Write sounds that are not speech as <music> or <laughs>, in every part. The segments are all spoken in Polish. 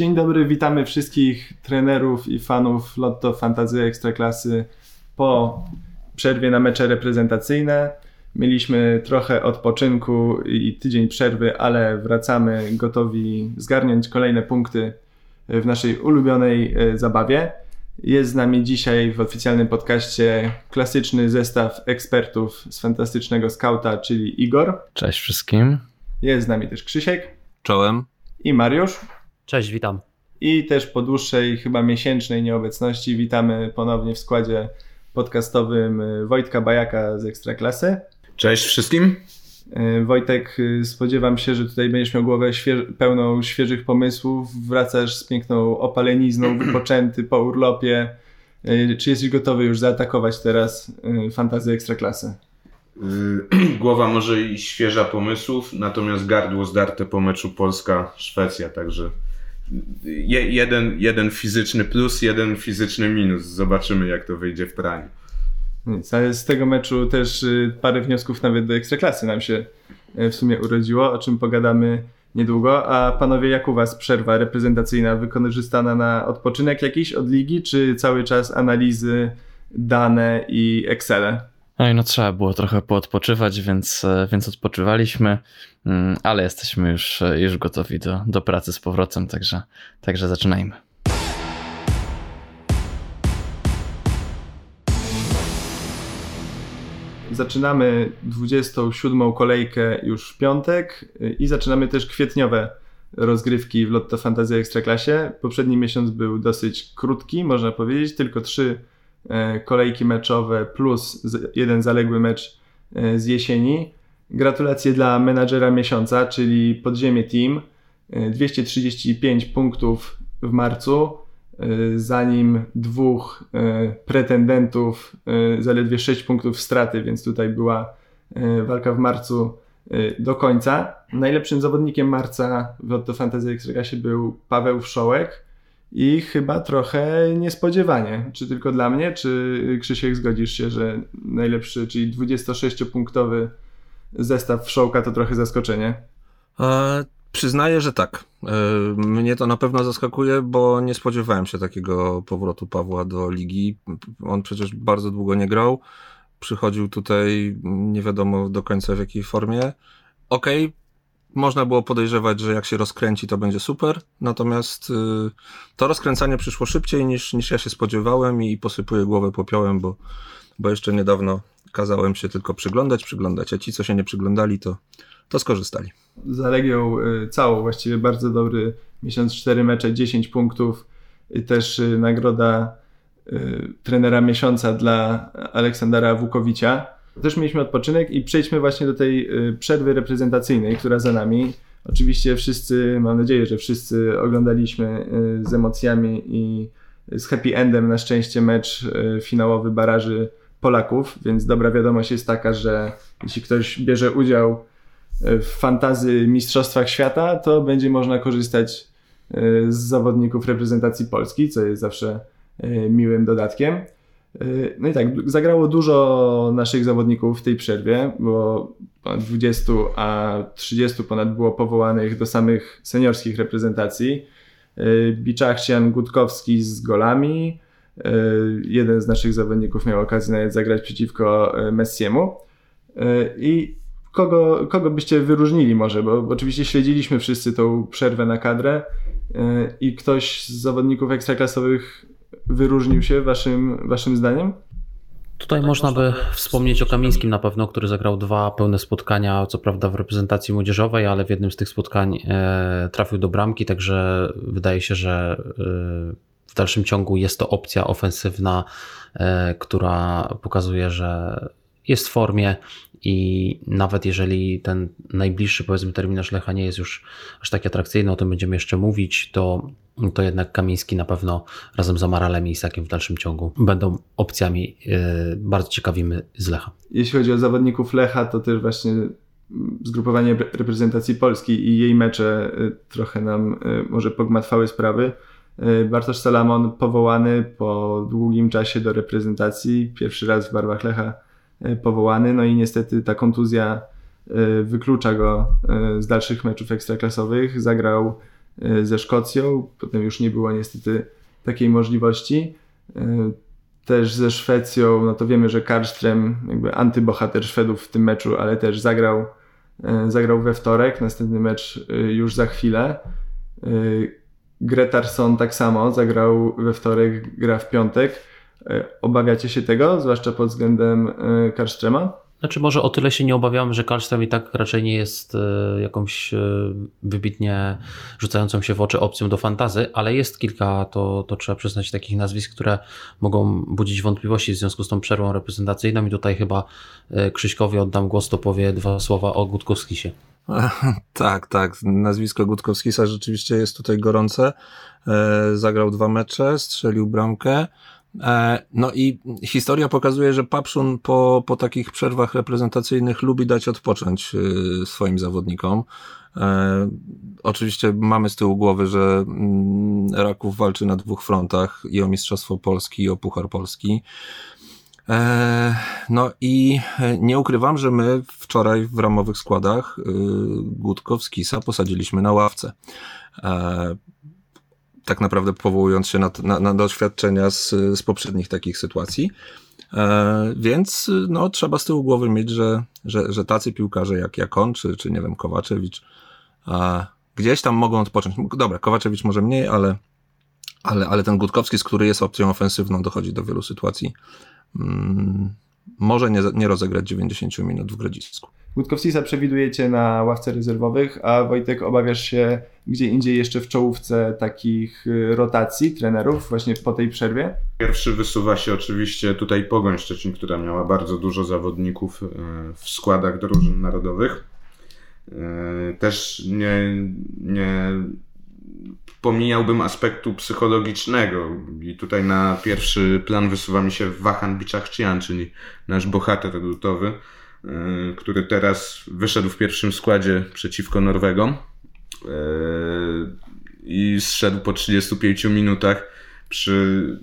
Dzień dobry, witamy wszystkich trenerów i fanów Lotto Fantazy Ekstraklasy po przerwie na mecze reprezentacyjne. Mieliśmy trochę odpoczynku i tydzień przerwy, ale wracamy gotowi zgarniać kolejne punkty w naszej ulubionej e, zabawie. Jest z nami dzisiaj w oficjalnym podcaście klasyczny zestaw ekspertów z fantastycznego skauta, czyli Igor. Cześć wszystkim. Jest z nami też Krzysiek. Czołem. I Mariusz. Cześć, witam. I też po dłuższej, chyba miesięcznej nieobecności witamy ponownie w składzie podcastowym y, Wojtka Bajaka z Ekstraklasy. Cześć wszystkim. Y, Wojtek, y, spodziewam się, że tutaj będziesz miał głowę pełną świeżych pomysłów. Wracasz z piękną opalenizną, <clears throat> wypoczęty po urlopie. Czy jesteś gotowy już zaatakować teraz fantazję Ekstraklasy? <clears throat> Głowa może i świeża pomysłów, natomiast gardło zdarte po meczu Polska-Szwecja, także jeden, jeden fizyczny plus, jeden fizyczny minus. Zobaczymy, jak to wyjdzie w praniu. Nic, ale z tego meczu też y, parę wniosków nawet do ekstraklasy nam się y, w sumie urodziło, o czym pogadamy niedługo. A panowie, jak u was przerwa reprezentacyjna wykorzystana na odpoczynek jakiś od ligi, czy cały czas analizy, dane i Excele? No i no trzeba było trochę poodpoczywać, więc, e, więc odpoczywaliśmy, mm, ale jesteśmy już, e, już gotowi do, do pracy z powrotem, także, także zaczynajmy. Zaczynamy 27 kolejkę już w piątek i zaczynamy też kwietniowe rozgrywki w Lotto Fantasy Ekstraklasie. Poprzedni miesiąc był dosyć krótki, można powiedzieć, tylko trzy E, kolejki meczowe plus jeden zaległy mecz e, z jesieni. Gratulacje dla menadżera miesiąca, czyli Podziemie Team. 235 e, punktów w marcu, zanim dwóch pretendentów zaledwie 6 punktów straty, więc tutaj była walka w marcu do końca. Najlepszym zawodnikiem marca w Otto Fantasy Ekstraklasie był Paweł Wszołek i chyba trochę niespodziewanie. Czy tylko dla mnie, czy Krzysiek zgodzisz się, że najlepszy, czyli 26-punktowy zestaw Wszołka to trochę zaskoczenie? E, przyznaję, że tak. E, mnie to na pewno zaskakuje, bo nie spodziewałem się takiego powrotu Pawła do ligi. On przecież bardzo długo nie grał. Przychodził tutaj nie wiadomo do końca w jakiej formie. Okej, okay, można było podejrzewać, że jak się rozkręci, to będzie super. Natomiast y, to rozkręcanie przyszło szybciej niż, niż ja się spodziewałem i posypuję głowę popiołem, bo, bo jeszcze niedawno kazałem się tylko przyglądać, przyglądać, a ci, co się nie przyglądali, to, to skorzystali. Za Legią y, całą, właściwie bardzo dobry miesiąc, 4 mecze, 10 punktów. Też y, nagroda trenera miesiąca dla Aleksandra Wukowicia też mieliśmy odpoczynek i przejdźmy właśnie do tej y, przerwy reprezentacyjnej, która za nami. Oczywiście wszyscy, mam nadzieję, że wszyscy oglądaliśmy y, z emocjami i z happy endem na szczęście mecz y, finałowy baraży Polaków, więc dobra wiadomość jest taka, że jeśli ktoś bierze udział w fantazy Mistrzostwach Świata, to będzie można korzystać z zawodników reprezentacji Polski, co jest zawsze miłym dodatkiem. No i tak, zagrało dużo naszych zawodników w tej przerwie, bo ponad 20, a 30 ponad było powołanych do samych seniorskich reprezentacji. Biczachcian Gutkowski z golami. Jeden z naszych zawodników miał okazję nawet zagrać przeciwko Messiemu. I kogo, kogo byście wyróżnili może, bo oczywiście śledziliśmy wszyscy tą przerwę na kadrę i ktoś z zawodników ekstraklasowych wyróżnił się waszym, waszym zdaniem? Tutaj można by wspomnieć o Kamińskim na pewno, który zagrał dwa pełne spotkania, co prawda w reprezentacji młodzieżowej, ale w jednym z tych spotkań e, trafił do bramki, także wydaje się, że e, w dalszym ciągu jest to opcja ofensywna, e, która pokazuje, że jest w formie i nawet jeżeli ten najbliższy powiedzmy terminarz Lecha nie jest już aż tak atrakcyjny, o tym będziemy jeszcze mówić, to, to jednak Kamiński na pewno razem z Amaralem i Isakiem w dalszym ciągu będą opcjami yy, bardzo ciekawymi z Lecha. Jeśli chodzi o zawodników Lecha, to też właśnie zgrupowanie reprezentacji Polski i jej mecze y, trochę nam y, może pogmatwały sprawy. Bartosz Salamon powołany po długim czasie do reprezentacji, pierwszy raz w barwach Lecha E, powołany, no i niestety ta kontuzja e, wyklucza go e, z dalszych meczów ekstraklasowych. Zagrał ze Szkocją. Potem już nie było niestety takiej możliwości. Też ze Szwecją, no to wiemy, że Karlström, jakby antybohater Szwedów w tym meczu, ale też zagrał, zagrał we wtorek. Następny mecz już za chwilę. Gretarsson tak samo zagrał we wtorek, gra w piątek. Obawiacie się tego, zwłaszcza pod względem Karszczema? Znaczy może o tyle się nie obawiam, że Karlström i tak raczej nie jest e, jakąś e, wybitnie rzucającą się w oczy opcją do fantazy, ale jest kilka, to, to trzeba przyznać, takich nazwisk, które mogą budzić wątpliwości w związku z tą przerwą reprezentacyjną i tutaj chyba e, Krzyśkowi oddam głos, to powie dwa słowa o Gutkowskisie. <laughs> Tak, tak. Nazwisko Gutkowskisa rzeczywiście jest tutaj gorące. Zagrał dwa mecze, strzelił bramkę. E, no i historia pokazuje, że Papszun po, po takich przerwach reprezentacyjnych lubi dać odpocząć e, swoim zawodnikom. E, oczywiście mamy z tyłu głowy, że mm, Raków walczy na dwóch frontach i o Mistrzostwo Polski i o Puchar Polski. No i nie ukrywam, że my wczoraj w ramowych składach Gutkowskisa posadziliśmy na ławce tak naprawdę powołując się na, na, na doświadczenia z, z poprzednich takich sytuacji. E, więc no, trzeba z tyłu głowy mieć, że, że, że tacy piłkarze jak, jak on, czy, czy nie wiem, Kowaczewicz, e, gdzieś tam mogą odpocząć. Dobra, Kowaczewicz może mniej, ale, ale, ale ten Gutkowski, z który jest opcją ofensywną, dochodzi do wielu sytuacji. Mm, może nie, nie rozegrać 90 minut w Grodzisku. Gutkowskisa przewidujecie na ławce rezerwowych, a Wojtek obawiasz się gdzie indziej jeszcze w czołówce takich y, rotacji trenerów właśnie po tej przerwie? Pierwszy wysuwa się oczywiście tutaj Pogoń Szczecin, która miała bardzo dużo zawodników y, w składach drużyn narodowych. Y, też nie, nie pomijałbym aspektu psychologicznego i tutaj na pierwszy plan wysuwa mi się Wahan Biczachcian, czyli nasz bohater lutowy, który teraz wyszedł w pierwszym składzie przeciwko Norwegom i zszedł po 35 minutach przy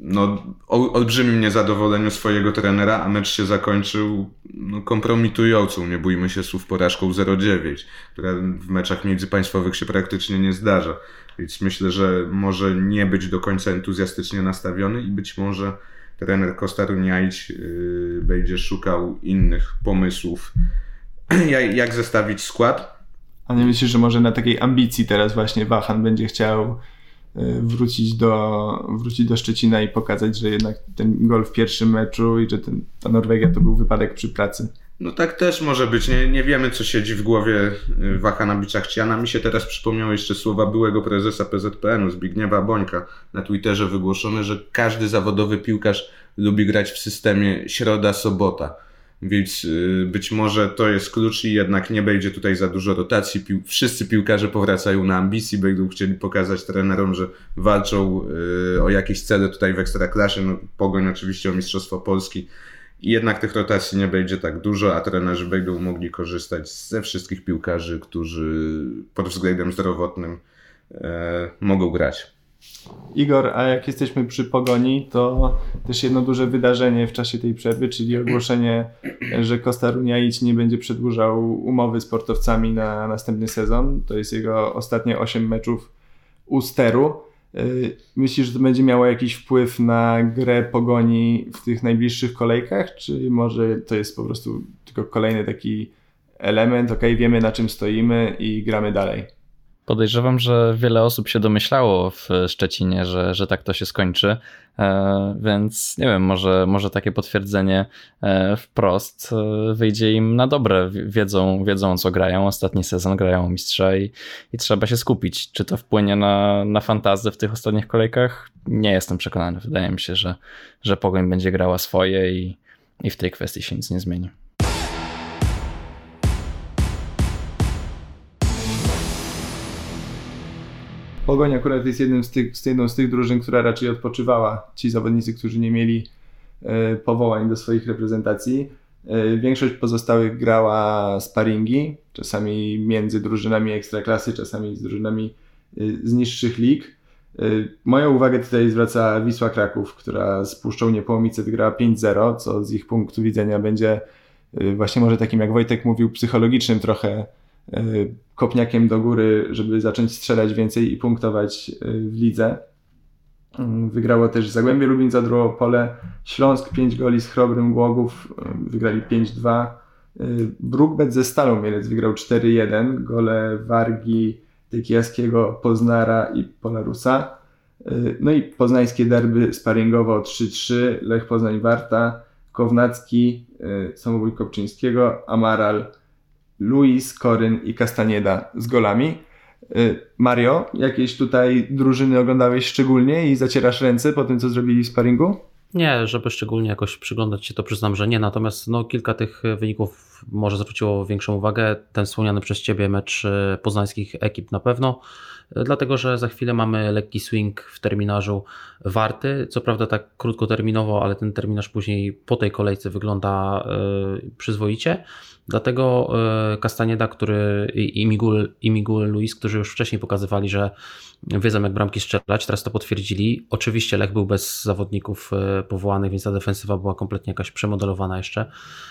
no, olbrzymim niezadowoleniu swojego trenera, a mecz się zakończył no, kompromitującą, nie bójmy się słów, porażką 0-9, która w meczach międzypaństwowych się praktycznie nie zdarza. Więc myślę, że może nie być do końca entuzjastycznie nastawiony i być może trener Kostaruniajć yy, będzie szukał innych pomysłów, <clears throat> jak zestawić skład. A nie myślisz, że może na takiej ambicji teraz właśnie Wahan będzie chciał y, wrócić do, wrócić do Szczecina i pokazać, że jednak ten gol w pierwszym meczu i że ten, ta Norwegia to był wypadek przy pracy? No tak też może być. Nie, nie wiemy, co siedzi w głowie y, Wahana Biczachciana. Mi się teraz przypomniały jeszcze słowa byłego prezesa PZPN-u, Zbigniewa Bońka, na Twitterze wygłoszone, że każdy zawodowy piłkarz lubi grać w systemie środa-sobota więc y, być może to jest klucz i jednak nie będzie tutaj za dużo rotacji. Pił wszyscy piłkarze powracają na ambicji, będą chcieli pokazać trenerom, że walczą y, o jakieś cele tutaj w Ekstraklasie. No, pogoń oczywiście o Mistrzostwo Polski. I jednak tych rotacji nie będzie tak dużo, a trenerzy będą mogli korzystać ze wszystkich piłkarzy, którzy pod względem zdrowotnym e, mogą grać. Igor, a jak jesteśmy przy pogoni, to też jedno duże wydarzenie w czasie tej przerwy, czyli ogłoszenie, że Costa Runiaić nie będzie przedłużał umowy z sportowcami na następny sezon. To jest jego ostatnie 8 meczów u steru. Y, myślisz, że to będzie miało jakiś wpływ na grę pogoni w tych najbliższych kolejkach, czy może to jest po prostu tylko kolejny taki element, ok, wiemy na czym stoimy i gramy dalej? Podejrzewam, że wiele osób się domyślało w Szczecinie, że, że tak to się skończy, e, więc nie wiem, może, może takie potwierdzenie e, wprost e, wyjdzie im na dobre. Wiedzą, wiedzą co grają, ostatni sezon grają mistrza i, i trzeba się skupić. Czy to wpłynie na, na fantazję w tych ostatnich kolejkach? Nie jestem przekonany. Wydaje mi się, że, że Pogoń będzie grała swoje i, i w tej kwestii się nic nie zmieni. Pogoń akurat jest jednym z tych, z jedną z tych drużyn, która raczej odpoczywała. Ci zawodnicy, którzy nie mieli e, powołań do swoich reprezentacji. E, większość pozostałych grała sparingi, czasami między drużynami ekstraklasy, czasami z drużynami e, z niższych lig. Moją uwagę tutaj zwraca Wisła Kraków, która z Puszczą Niepołomice gra 5-0, co z ich punktu widzenia będzie właśnie może takim, jak Wojtek mówił, psychologicznym trochę kopniakiem do góry, żeby zacząć strzelać więcej i punktować w lidze. Mm, wygrało też Zagłębie Lubin, Zadroło Pole, Śląsk 5 goli z Chrobrym Głogów, wygrali 5-2. Brookbet ze Stalą Mielec wygrał 4-1, gole Wargi, Tykiaskiego, Poznara i Polarusa. No i poznańskie derby sparingowo 3-3, Lech Poznań Warta, Kownacki, Samobój Kopczyńskiego, Amaral, Luis, Koryn i Castanieda z golami. Mario, jakieś tutaj drużyny oglądałeś szczególnie i zacierasz ręce po tym, co zrobili w sparingu? Nie, żeby szczególnie jakoś przyglądać się, to przyznam, że nie. Natomiast no, kilka tych wyników może zwróciło większą uwagę. Ten wspomniany przez Ciebie mecz e, poznańskich ekip na pewno, dlatego że za chwilę mamy lekki swing w terminarzu warty. Co prawda tak krótkoterminowo, ale ten terminarz później po tej kolejce wygląda yy, przyzwoicie. Dlatego Castaneda, który i Miguel, i Miguel Luis, którzy już wcześniej pokazywali, że wiedzą jak bramki strzelać, teraz to potwierdzili. Oczywiście Lech był bez zawodników e, powołanych, więc ta defensywa była kompletnie jakaś przemodelowana jeszcze,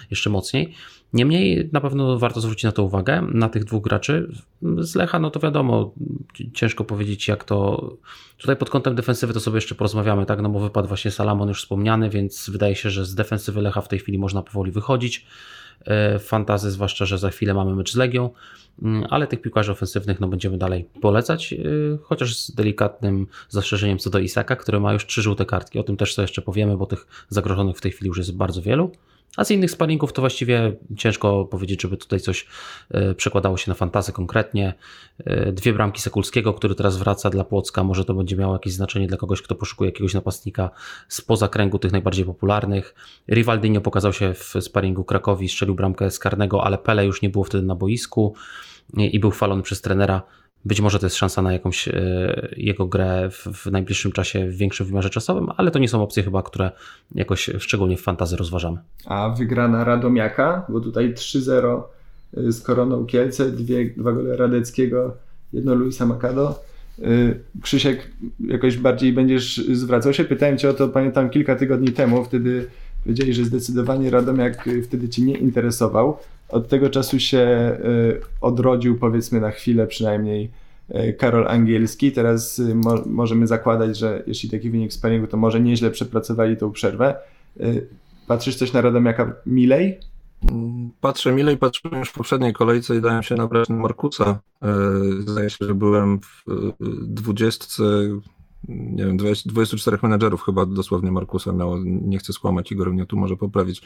jeszcze mocniej. Niemniej na pewno warto zwrócić na to uwagę, na tych dwóch graczy. Z Lecha, no to wiadomo, ciężko powiedzieć jak to... Tutaj pod kątem defensywy to sobie jeszcze porozmawiamy, tak, no bo wypadł właśnie Salamon już wspomniany, więc wydaje się, że z defensywy Lecha w tej chwili można powoli wychodzić. E, fantazy, zwłaszcza, że za chwilę mamy mecz z Legią, mm, ale tych piłkarzy ofensywnych no, będziemy dalej polecać, e, chociaż z delikatnym zastrzeżeniem co do Isaka, który ma już trzy żółte kartki. O tym też sobie jeszcze powiemy, bo tych zagrożonych w tej chwili już jest bardzo wielu. A z innych sparingów to właściwie ciężko powiedzieć, żeby tutaj coś e, przekładało się na fantazy konkretnie. E, dwie bramki Sekulskiego, który teraz wraca dla Płocka, może to będzie miało jakieś znaczenie dla kogoś, kto poszukuje jakiegoś napastnika spoza kręgu tych najbardziej popularnych. Rivaldinho pokazał się w sparingu Krakowi, strzelił bramkę z karnego, ale Pele już nie było wtedy na boisku i był chwalony przez trenera być może to jest szansa na jakąś e, jego grę w, najbliższym czasie w większym wymiarze czasowym, ale to nie są opcje chyba, które jakoś szczególnie w fantazy rozważamy. A wygrana Radomiaka, bo tutaj 3-0 e, z Koroną Kielce, dwie, dwa gole Radeckiego, jedno Luisa Macado. E, Krzysiek, jakoś bardziej będziesz zwracał się? Pytałem cię o to, pamiętam, kilka tygodni temu, wtedy powiedzieli, że zdecydowanie Radomiak wtedy ci nie interesował od tego czasu się e, odrodził, powiedzmy na chwilę przynajmniej, e, Karol Angielski. Teraz e, mo możemy zakładać, że jeśli taki wynik sparingu, to może nieźle przepracowali tą przerwę. Patrzysz coś na Radomiaka milej? Patrzę milej, patrzyłem już w poprzedniej kolejce i dałem się nabrać na Markusa. Zdaje się, że byłem w dwudziestce nie wiem, 20, 24 menedżerów chyba dosłownie Markusa miało, nie chcę skłamać, Igor mnie tu może poprawić.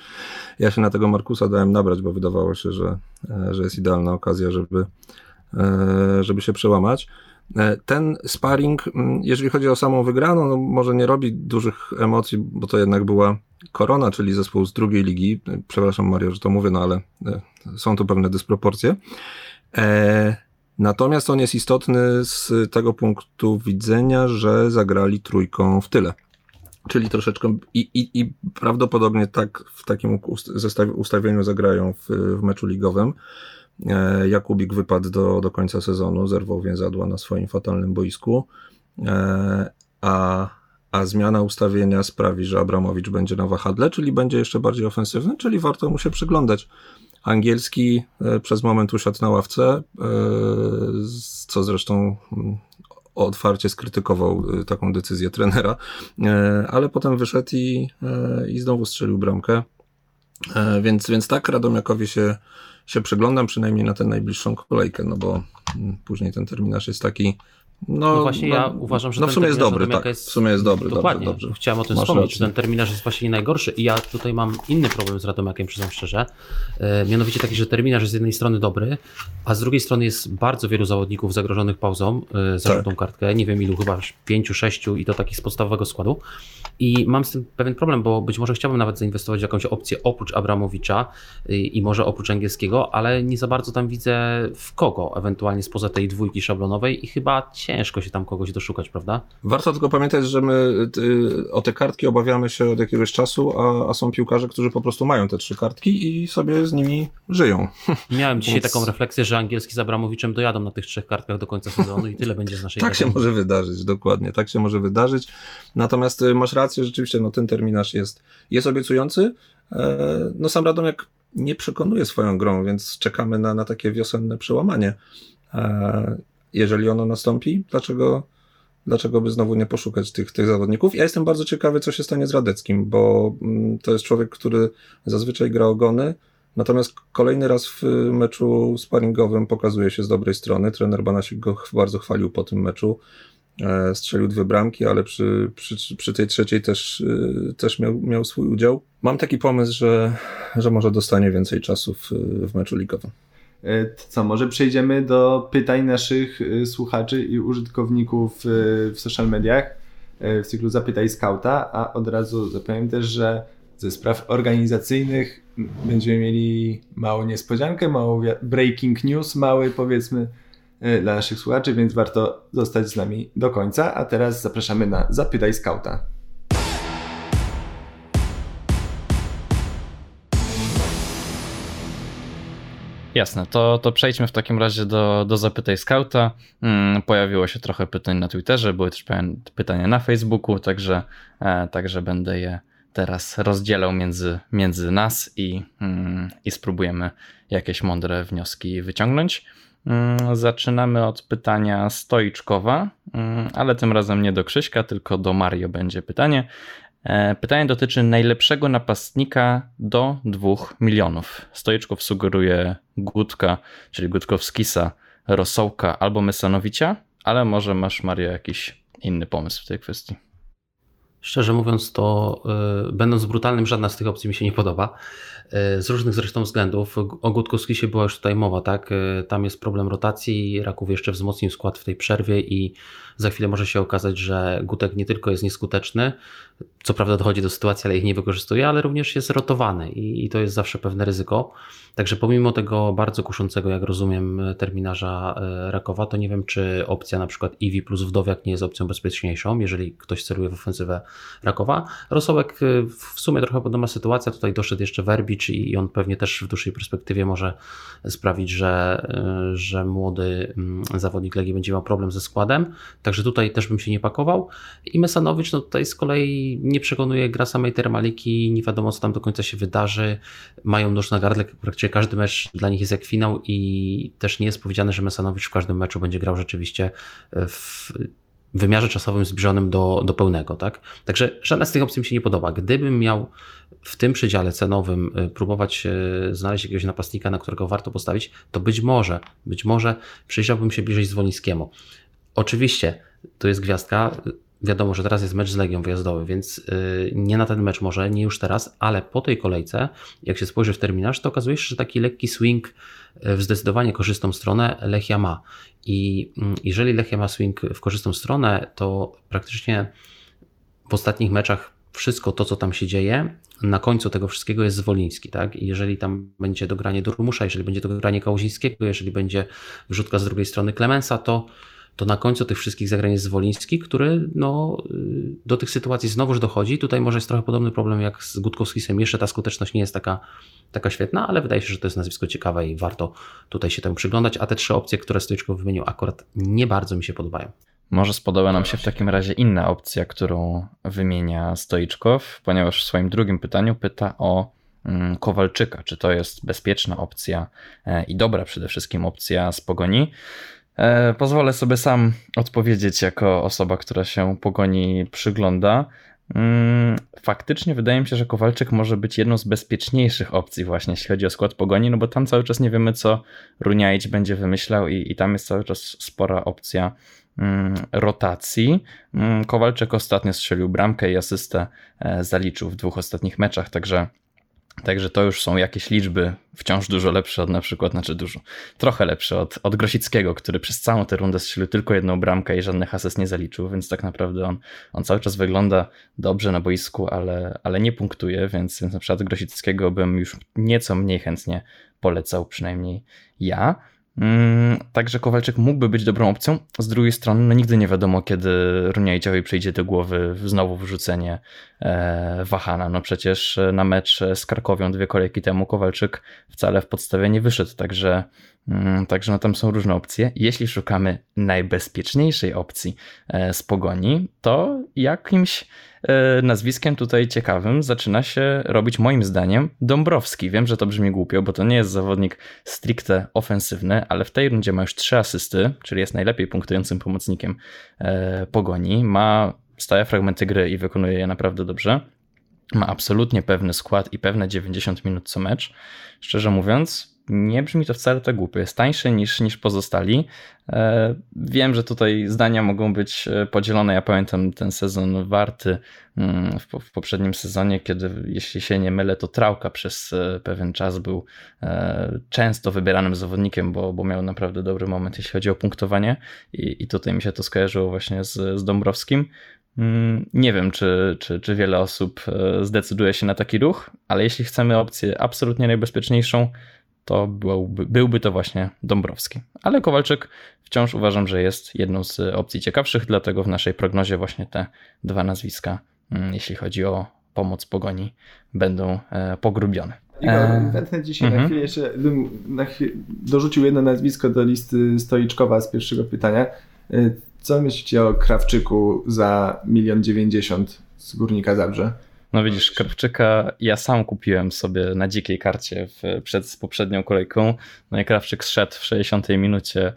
Ja się na tego Markusa dałem nabrać, bo wydawało się, że, e, że jest idealna okazja, żeby, e, żeby się przełamać. E, ten sparring, jeżeli chodzi o samą wygraną, no może nie robi dużych emocji, bo to jednak była Korona, czyli zespół z drugiej ligi. Przepraszam Mario, że to mówię, no ale są tu pewne dysproporcje. Natomiast on jest istotny z tego punktu widzenia, że zagrali trójką w tyle. Czyli troszeczkę i, i, i prawdopodobnie tak w takim ustawieniu zagrają w, w meczu ligowym. E, Jakubik wypadł do, do końca sezonu, zerwał więzadła na swoim fatalnym boisku, e, a, a zmiana ustawienia sprawi, że Abramowicz będzie na wahadle, czyli będzie jeszcze bardziej ofensywny, czyli warto mu się przyglądać. Angielski e, przez moment usiadł na ławce, e, co zresztą mm, otwarcie skrytykował e, taką decyzję trenera, ale potem wyszedł i, i znowu strzelił bramkę. Więc, więc tak, Radomiakowi się, się przyglądam, przynajmniej na tę najbliższą kolejkę, no bo mm, później ten terminarz jest taki no, no właśnie no, ja uważam, że no w sumie jest dobry, tak. Jest, w sumie jest dobry, dokładnie. Dobrze, dobrze. Chciałem o tym Masz wspomnieć, rację. że ten terminarz jest właśnie nie najgorszy i ja tutaj mam inny problem z Radomiakiem, przyznam szczerze. E, mianowicie taki, że terminarz jest z jednej strony dobry, a z drugiej strony jest bardzo wielu zawodników zagrożonych pauzą e, za tak. żółtą kartkę. Nie wiem ilu, chyba pięciu, sześciu i to takich z podstawowego składu. I mam z tym pewien problem, bo być może chciałbym nawet zainwestować w jakąś opcję oprócz Abramowicza i, y, i może oprócz angielskiego, ale nie za bardzo tam widzę w kogo, ewentualnie spoza tej dwójki szablonowej i chyba ciężko się tam kogoś doszukać, prawda? Warto tylko pamiętać, że my o te kartki obawiamy się od jakiegoś czasu, a, a są piłkarze, którzy po prostu mają te trzy kartki i sobie z nimi żyją. <laughs> Miałem dzisiaj Więc... taką refleksję, że angielski z Abramowiczem dojadą na tych trzech kartkach do końca sezonu i tyle będzie z naszej <laughs> Tak się może wydarzyć, dokładnie, tak się może wydarzyć. Natomiast y, masz rację, rzeczywiście no, ten terminarz jest, jest obiecujący. E, no sam Radomiak nie przekonuje swoją grą, więc czekamy na, na takie wiosenne przełamanie. Jeżeli ono nastąpi, dlaczego, dlaczego by znowu nie poszukać tych, tych zawodników? Ja jestem bardzo ciekawy, co się stanie z Radeckim, bo mm, to jest człowiek, który zazwyczaj gra ogony, natomiast kolejny raz w meczu sparingowym pokazuje się z dobrej strony. Trener Banasik go bardzo chwalił po tym meczu. E, strzelił dwie bramki, ale przy, przy, przy tej trzeciej też, e, też miał, miał swój udział. Mam taki pomysł, że, że może dostanie więcej czasu w, w meczu ligowym. E, to co, może przejdziemy do pytań naszych słuchaczy i użytkowników w social mediach w cyklu Zapytaj Skauta, a od razu zapowiem też, że ze spraw organizacyjnych będziemy mieli małą niespodziankę, małą breaking news, mały powiedzmy dla naszych słuchaczy, więc warto zostać z nami do końca. A teraz zapraszamy na Zapytaj Skauta. Jasne, to, to przejdźmy w takim razie do, do Zapytaj Skauta. Hmm, pojawiło się trochę pytań na Twitterze, były też pytania na Facebooku, także, e, także będę je teraz rozdzielał między, między nas i, hmm, i spróbujemy jakieś mądre wnioski wyciągnąć. Mm, zaczynamy od pytania Stoiczkowa, mm, ale tym razem nie do Krzyśka, tylko do Mario będzie pytanie. E, pytanie dotyczy najlepszego napastnika do 2 milionów. Stoiczkow sugeruje Gutka, czyli Gutkowskisa, Rosołka albo Mesanowicza, ale może masz Mario jakiś inny pomysł w tej kwestii. Szczerze mówiąc, to yy, będąc brutalnym, żadna z tych opcji mi się nie podoba. Yy, z różnych zresztą względów. O Gutkowskisie była już tutaj mowa, tak? Tam jest problem rotacji. Raków jeszcze wzmocnił skład w tej przerwie i za chwilę może się okazać, że Gutek nie tylko jest nieskuteczny, co prawda dochodzi do sytuacji, ale ich nie wykorzystuje, ale również jest rotowany i, i to jest zawsze pewne ryzyko. Także pomimo tego bardzo kuszącego, jak rozumiem, terminarza e, Rakowa, to nie wiem, czy opcja na przykład Iwi plus Wdowiak nie jest opcją bezpieczniejszą, jeżeli ktoś celuje w ofensywę Rakowa. Rosołek e, w sumie trochę podobna sytuacja, tutaj doszedł jeszcze Werbicz i on pewnie też w dłuższej perspektywie może sprawić, że, e, że młody mm, zawodnik Legii będzie miał problem ze składem, także tutaj też bym się nie pakował. I Mesanowicz, no tutaj z kolei nie przekonuje gra samej Termaliki, nie wiadomo co tam do końca się wydarzy, mają nóż na gardle praktycznie każdy mecz dla nich jest jak finał i też nie jest powiedziane, że Mesanowicz w każdym meczu będzie grał rzeczywiście w wymiarze czasowym zbliżonym do, do pełnego, tak? Także żadna z tych opcji mi się nie podoba. Gdybym miał w tym przedziale cenowym y, próbować y, znaleźć jakiegoś napastnika, na którego warto postawić, to być może, być może przyjrzałbym się bliżej Zwolińskiemu. Oczywiście, to jest gwiazdka, Wiadomo, że teraz jest mecz z Legią wyjazdowy, więc y, nie na ten mecz może, nie już teraz, ale po tej kolejce, jak się spojrzy w terminarz, to okazuje się, że taki lekki swing y, w zdecydowanie korzystną stronę Lechia ma. I mm, jeżeli Lechia ma swing w korzystną stronę, to praktycznie w ostatnich meczach wszystko to, co tam się dzieje, na końcu tego wszystkiego jest Zwoliński, tak? I jeżeli tam będzie dogranie Durmusza, jeżeli będzie dogranie Kałuzińskiego, jeżeli będzie wrzutka z drugiej strony Klemensa, to to na końcu tych wszystkich zagrań jest Zwoliński, który no, do tych sytuacji znowuż dochodzi. Tutaj może jest trochę podobny problem jak z Gutkowskisem. Jeszcze ta skuteczność nie jest taka, taka świetna, ale wydaje się, że to jest nazwisko ciekawe i warto tutaj się temu przyglądać. A te trzy opcje, które Stoiczkow wymienił, akurat nie bardzo mi się podobają. Może spodoba nam się w takim razie inna opcja, którą wymienia Stoiczkow, ponieważ w swoim drugim pytaniu pyta o mm, Kowalczyka. Czy to jest bezpieczna opcja e, i dobra przede wszystkim opcja z pogoni? E, pozwolę sobie sam odpowiedzieć jako osoba, która się pogoni przygląda. Mm, faktycznie wydaje mi się, że Kowalczyk może być jedną z bezpieczniejszych opcji właśnie, jeśli chodzi o skład pogoni, no bo tam cały czas nie wiemy, co Runiaić będzie wymyślał i, i tam jest cały czas spora opcja mm, rotacji. Mm, Kowalczyk ostatnio strzelił bramkę i asystę e, zaliczył w dwóch ostatnich meczach, także Także to już są jakieś liczby wciąż dużo lepsze od na przykład, znaczy dużo, trochę lepsze od, od Grosickiego, który przez całą tę rundę strzelił tylko jedną bramkę i żadnych ases nie zaliczył, więc tak naprawdę on, on cały czas wygląda dobrze na boisku, ale, ale nie punktuje, więc, więc na przykład Grosickiego bym już nieco mniej chętnie polecał, przynajmniej ja. Mm, także Kowalczyk mógłby być dobrą opcją. Z drugiej strony, no nigdy nie wiadomo, kiedy Runiajciowi przyjdzie do głowy znowu wrzucenie e, Wahana. No przecież na mecz z Krakowią dwie kolejki temu Kowalczyk wcale w podstawie nie wyszedł, także Mm, także no tam są różne opcje. Jeśli szukamy najbezpieczniejszej opcji e, z pogoni, to jakimś e, nazwiskiem tutaj ciekawym zaczyna się robić moim zdaniem Dąbrowski. Wiem, że to brzmi głupio, bo to nie jest zawodnik stricte ofensywny, ale w tej rundzie ma już trzy asysty, czyli jest najlepiej punktującym pomocnikiem e, pogoni. Ma stałe fragmenty gry i wykonuje je naprawdę dobrze. Ma absolutnie pewny skład i pewne 90 minut co mecz. Szczerze mówiąc, nie brzmi to wcale tak głupio. Jest tańszy niż, niż pozostali. E, wiem, że tutaj zdania mogą być e, podzielone. Ja pamiętam ten sezon warty mm, w, w poprzednim sezonie, kiedy, jeśli się nie mylę, to Trałka przez e, pewien czas był często wybieranym zawodnikiem, bo, bo miał naprawdę dobry moment, jeśli chodzi o punktowanie. I, i tutaj mi się to skojarzyło właśnie z, z Dąbrowskim. Mm, nie wiem, czy, czy, czy wiele osób zdecyduje się na taki ruch, ale jeśli chcemy opcję absolutnie najbezpieczniejszą, to byłby, byłby to właśnie Dąbrowski. Ale Kowalczyk wciąż uważam, że jest jedną z opcji ciekawszych, dlatego w naszej prognozie właśnie te dwa nazwiska, mm, jeśli chodzi o pomoc pogoni, będą e, pogrubione. Igor, e, chętnie dzisiaj mm -hmm. na mhm. chwilę jeszcze na chwilę, dorzucił jedno nazwisko do listy Stoliczkowa z pierwszego pytania. E, co myślicie o Krawczyku za milion dziewięćdziesiąt z Górnika Zabrze? No widzisz, Krawczyka ja sam kupiłem sobie na dzikiej karcie w, przed poprzednią kolejką. No i Krawczyk zszedł w 60 minucie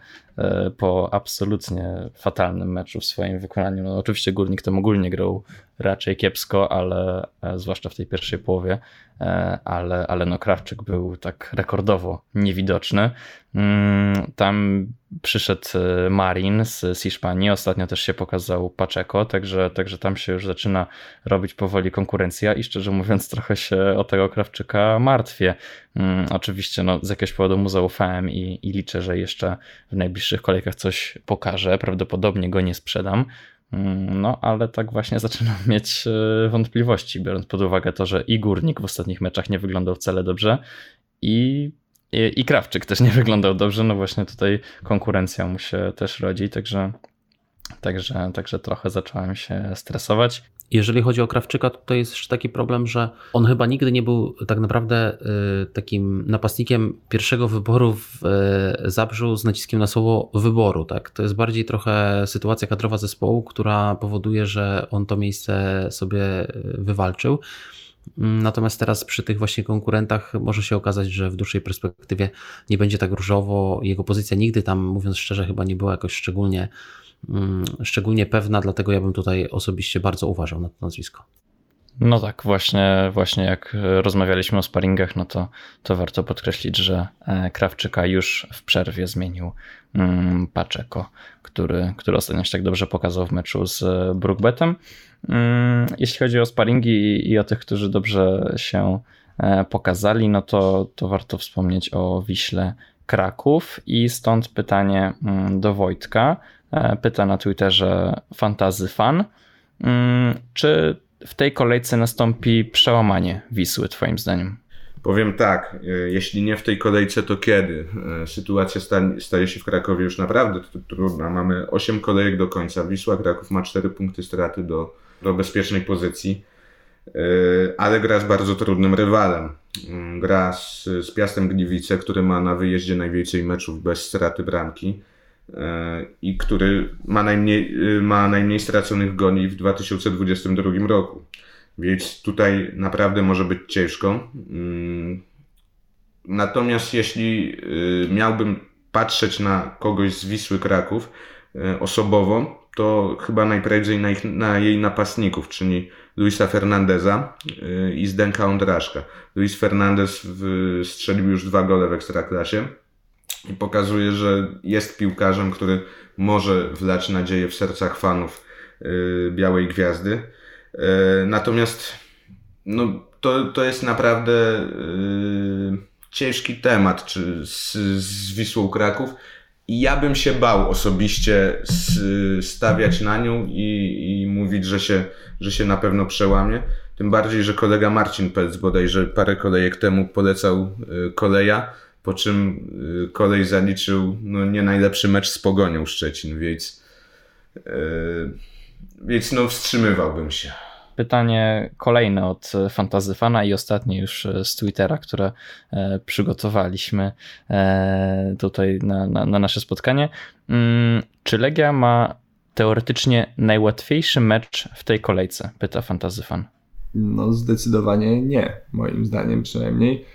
po absolutnie fatalnym meczu w swoim wykonaniu. No oczywiście Górnik tam ogólnie grał raczej kiepsko, ale e, zwłaszcza w tej pierwszej połowie, e, ale, ale no Krawczyk był tak rekordowo niewidoczny. Mm, tam przyszedł e, Marin z, z Hiszpanii, ostatnio też się pokazał Pacheco, także, także tam się już zaczyna robić powoli konkurencja i szczerze mówiąc trochę się o tego Krawczyka martwię. Mm, oczywiście no, z jakiegoś powodu mu zaufałem i, i liczę, że jeszcze w najbliższych kolejkach coś pokaże, prawdopodobnie go nie sprzedam, mm, no, ale tak właśnie zaczynam <laughs> mieć e, wątpliwości, biorąc pod uwagę to, że i Górnik w ostatnich meczach nie wyglądał wcale dobrze i i, I Krawczyk też <laughs> nie wyglądał dobrze, no właśnie tutaj konkurencja mu się też rodzi, także, także, także trochę zacząłem się stresować. Jeżeli chodzi o Krawczyka, to jest jeszcze taki problem, że on chyba nigdy nie był tak naprawdę y, takim napastnikiem pierwszego wyboru w y, Zabrzu z naciskiem na słowo wyboru. Tak? To jest bardziej trochę sytuacja kadrowa zespołu, która powoduje, że on to miejsce sobie y, wywalczył. Natomiast teraz przy tych właśnie konkurentach może się okazać, że w dłuższej perspektywie nie będzie tak różowo. Jego pozycja nigdy tam, mówiąc szczerze, chyba nie była jakoś szczególnie, mm, szczególnie pewna, dlatego ja bym tutaj osobiście bardzo uważał na to nazwisko. No tak, właśnie, właśnie jak rozmawialiśmy o sparingach, no to, to warto podkreślić, że e, Krawczyka już w przerwie zmienił mm, Paczeko, który, który ostatnio się tak dobrze pokazał w meczu z Brookbetem. Mm, jeśli chodzi o sparingi i o tych, którzy dobrze się e, pokazali, no to, to warto wspomnieć o Wiśle Kraków i stąd pytanie mm, do Wojtka. E, pyta na Twitterze Fantazy Fan, mm, czy w tej kolejce nastąpi przełamanie Wisły, Twoim zdaniem? Powiem tak, e, jeśli nie w tej kolejce, to kiedy? Sytuacja staje się w Krakowie już naprawdę trudna. Mamy 8 kolejek do końca. Wisła Kraków ma 4 punkty straty do do bezpiecznej pozycji, e, ale gra z bardzo trudnym rywalem. Mm, gra z, z Piastem Gliwice, który ma na wyjeździe najwięcej meczów bez straty bramki e, i który ma najmniej, e, ma najmniej straconych goni w 2022 roku. Więc tutaj naprawdę może być ciężko. Mm, natomiast jeśli miałbym patrzeć na kogoś z Wisły Kraków osobowo, to chyba najprędzej na, ich, na jej napastników, czyli Luisa Fernandeza i Zdenka Ondraszka. Luis Fernandez w, strzelił już dwa gole w Ekstraklasie i pokazuje, że jest piłkarzem, który może wlać nadzieję w sercach fanów yy, Białej Gwiazdy. Yy, natomiast no, to, to jest naprawdę yy, ciężki temat czy z, z Wisłą Kraków i ja bym się bał osobiście stawiać na nią i, i mówić, że się, że się na pewno przełamie. Tym bardziej, że kolega Marcin Pelc bodajże parę kolejek temu polecał y, koleja, po czym y, kolej zaliczył no, nie najlepszy mecz z Pogonią Szczecin, więc, yy, więc no wstrzymywałbym się. pytanie kolejne od Fantazy Fana i ostatnie już z Twittera, które przygotowaliśmy tutaj na, na, na nasze spotkanie. Mm, czy Legia ma teoretycznie najłatwiejszy mecz w tej kolejce? Pyta Fantazy Fan. No zdecydowanie nie, moim zdaniem przynajmniej.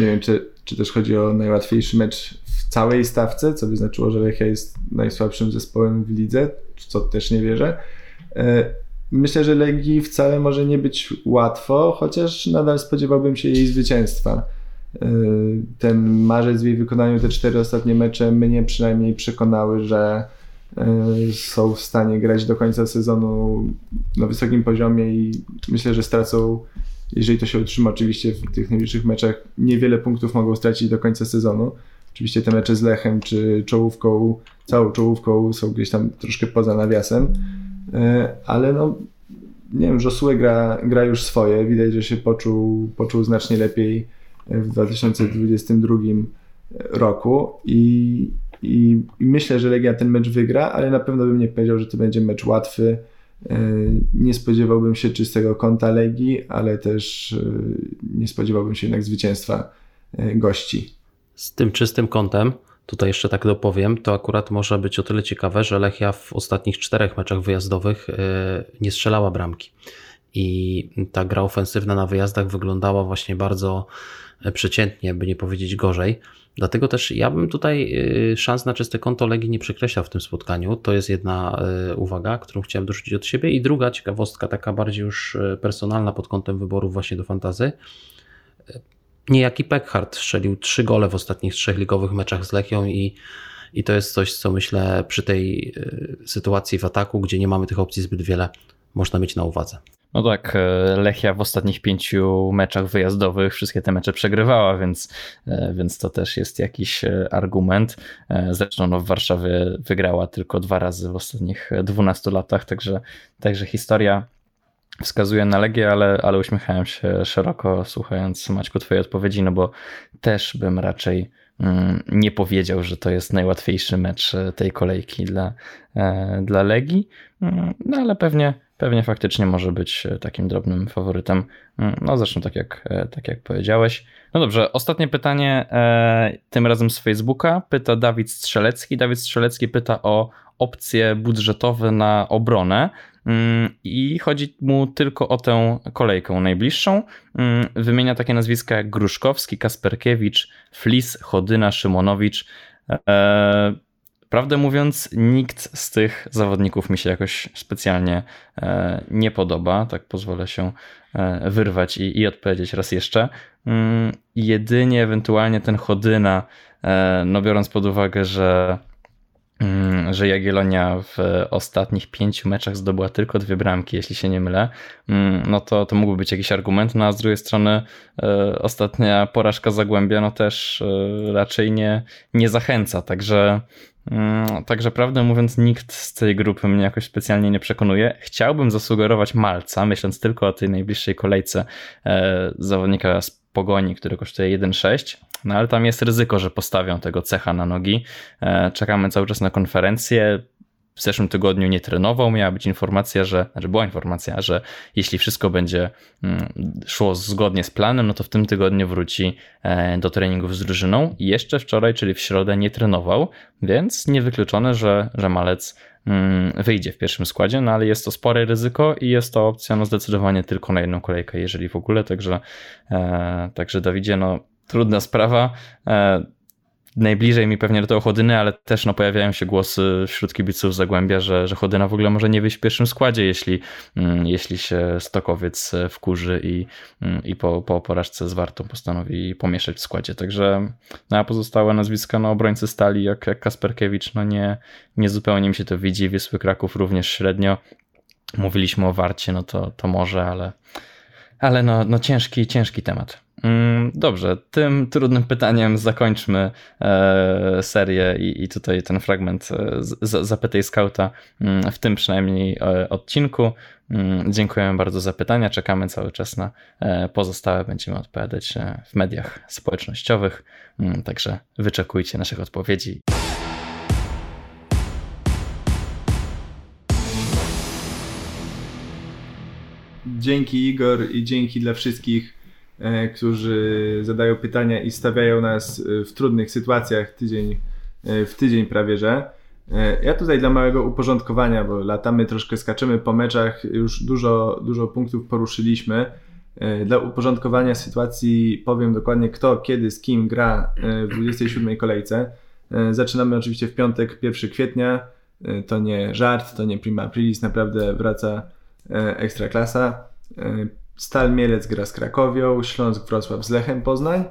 Nie wiem, czy, czy też chodzi o najłatwiejszy mecz w całej stawce, co by znaczyło, że Lechia jest najsłabszym zespołem w lidze, co też nie wierzę. E, myślę, że Legii wcale może nie być łatwo, chociaż nadal spodziewałbym się jej zwycięstwa. E, ten marzec w jej wykonaniu, te cztery ostatnie mecze mnie przynajmniej przekonały, że e, są w stanie grać do końca sezonu na wysokim poziomie i myślę, że stracą jeżeli to się utrzyma oczywiście w tych najbliższych meczach, niewiele punktów mogą stracić do końca sezonu. Oczywiście te mecze z Lechem czy czołówką, całą czołówką są gdzieś tam troszkę poza nawiasem, e, ale no nie wiem, Josue gra, gra już swoje, widać, że się poczuł, poczuł znacznie lepiej w 2022 roku i, i, i myślę, że Legia ten mecz wygra, ale na pewno bym nie powiedział, że to będzie mecz łatwy nie spodziewałbym się czystego konta Legii, ale też e, nie spodziewałbym się jednak zwycięstwa e, gości. Z tym czystym kątem, tutaj jeszcze tak dopowiem, to akurat może być o tyle ciekawe, że Lechia w ostatnich czterech meczach wyjazdowych nie strzelała bramki. I ta gra ofensywna na wyjazdach wyglądała właśnie bardzo przeciętnie, by nie powiedzieć gorzej. Dlatego też ja bym tutaj y, szans na czyste konto Legii nie przekreślał w tym spotkaniu. To jest jedna y, uwaga, którą chciałem dorzucić od siebie. I druga ciekawostka, taka bardziej już y, personalna pod kątem wyborów właśnie do fantazy. Niejaki Peckhardt strzelił trzy gole w ostatnich trzech ligowych meczach z Lechią i, i to jest coś, co myślę przy tej sytuacji w ataku, gdzie nie mamy tych opcji zbyt wiele, można mieć na uwadze. No tak, e, Lechia w ostatnich pięciu meczach wyjazdowych wszystkie te mecze przegrywała, więc, e, więc to też jest jakiś e, argument. Zresztą no, w Warszawie wygrała tylko dwa razy w ostatnich 12 latach, także, także historia wskazuje na Legię, ale, ale uśmiechałem się szeroko słuchając Maćku twojej odpowiedzi, no bo też bym raczej nie powiedział, że to jest najłatwiejszy mecz tej kolejki dla, dla Legii, mm, no ale pewnie pewnie faktycznie może być e, takim drobnym faworytem. Mm, no zresztą tak jak, e, tak jak powiedziałeś. No dobrze, ostatnie pytanie, e, tym razem z Facebooka. Pyta Dawid Strzelecki. Dawid Strzelecki pyta o opcje budżetowe na obronę. Mm, I chodzi mu tylko o tę kolejkę najbliższą. Mm, wymienia takie nazwiska jak Gruszkowski, Kasperkiewicz, Flis, Chodyna, Szymonowicz. Prawdę mówiąc, nikt z tych zawodników mi się jakoś specjalnie e, nie podoba. Tak pozwolę się e, wyrwać i, i odpowiedzieć raz jeszcze. Mm, jedynie ewentualnie ten Chodyna, e, no biorąc pod uwagę, że że Jagiellonia w ostatnich pięciu meczach zdobyła tylko dwie bramki, jeśli się nie mylę, mm, no to, to mógłby być jakiś argument, no a z drugiej strony e, ostatnia porażka Zagłębia no też e, raczej nie, nie zachęca, także mm, Także prawdę mówiąc, nikt z tej grupy mnie jakoś specjalnie nie przekonuje. Chciałbym zasugerować Malca, myśląc tylko o tej najbliższej kolejce e, zawodnika z Pogoni, który kosztuje 1,6 no ale tam jest ryzyko, że postawią tego cecha na nogi. E, czekamy cały czas na konferencję. W zeszłym tygodniu nie trenował, miała być informacja, że, znaczy była informacja, że jeśli wszystko będzie mm, szło zgodnie z planem, no to w tym tygodniu wróci e, do treningów z drużyną. I jeszcze wczoraj, czyli w środę, nie trenował, więc niewykluczone, że, że Malec mm, wyjdzie w pierwszym składzie, no ale jest to spore ryzyko i jest to opcja no zdecydowanie tylko na jedną kolejkę, jeżeli w ogóle, także, e, także Dawidzie, no trudna sprawa. E, najbliżej mi pewnie do tego Chodyny, ale też no, pojawiają się głosy wśród kibiców Zagłębia, że, że Chodyna w ogóle może nie wyjść w pierwszym składzie, jeśli, mm, jeśli się Stokowiec wkurzy i, mm, i po, po porażce z Wartą postanowi pomieszać w składzie. Także no, a pozostałe nazwiska no, obrońcy stali, jak, jak Kasperkiewicz, no nie, nie zupełnie mi się to widzi. Wisły Kraków również średnio. Mówiliśmy o Warcie, no to, to może, ale, ale no, no ciężki, ciężki temat. Mm, dobrze, tym trudnym pytaniem zakończmy e, serię i, tutaj ten fragment e, z, Zapytaj Skauta mm, w tym przynajmniej e, odcinku. Mm, dziękujemy bardzo za pytania, czekamy cały czas na pozostałe, będziemy odpowiadać w mediach społecznościowych, także wyczekujcie naszych odpowiedzi. dzięki Igor i dzięki dla wszystkich, którzy zadają pytania i stawiają nas e, w trudnych sytuacjach tydzień w tydzień prawie, że. Ja tutaj dla małego uporządkowania, bo latamy troszkę, skaczemy po meczach, już dużo, dużo punktów poruszyliśmy. Dla uporządkowania sytuacji powiem dokładnie kto, kiedy, z kim gra w 27 kolejce. Zaczynamy oczywiście w piątek, 1 kwietnia. To nie żart, to nie prima aprilis, naprawdę wraca E, Ekstraklasa. Stal Mielec gra z Krakowią, Śląsk Wrocław z Lechem Poznań.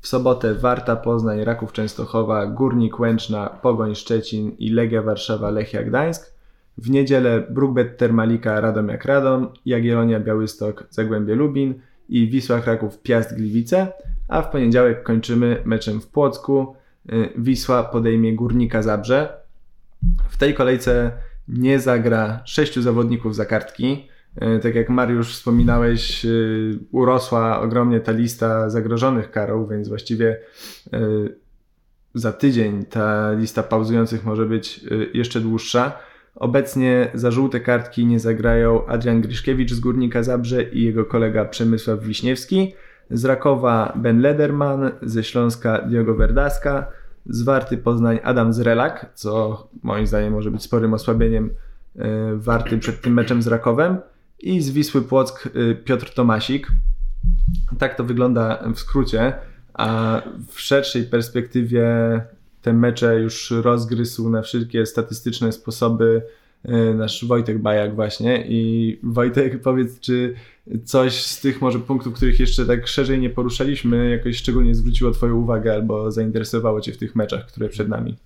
W sobotę Warta Poznań, Raków Częstochowa, Górnik Łęczna, Pogoń Szczecin i Legia Warszawa, Lechia Gdańsk. W niedzielę Brugbet Termalika, Radomiak Radom, Jagiellonia Białystok, Zagłębie Lubin i Wisła Kraków Piast Gliwice. A w poniedziałek kończymy meczem w Płocku. E, Wisła podejmie Górnika Zabrze. W tej kolejce nie zagra sześciu zawodników za kartki. E, tak jak Mariusz wspominałeś, e, urosła ogromnie ta lista zagrożonych karą, więc właściwie e, za tydzień ta lista pauzujących może być jeszcze dłuższa. Obecnie za żółte kartki nie zagrają Adrian Griszkiewicz z Górnika Zabrze i jego kolega Przemysław Wiśniewski. Z Rakowa Ben Lederman, ze Śląska Diogo Verdaska, Zwarty Poznań Adam Zrelak, co moim zdaniem może być sporym osłabieniem Warty przed tym meczem z Rakowem i z Wisły Płock e, Piotr Tomasik. Tak to wygląda w skrócie, a w szerszej perspektywie te mecze już rozgryzł na wszystkie statystyczne sposoby E, nasz Wojtek Bajak właśnie i Wojtek <laughs> powiedz, czy coś z tych może punktów, których jeszcze tak szerzej nie poruszaliśmy, jakoś szczególnie zwróciło twoją uwagę albo zainteresowało cię w tych meczach, które przed nami?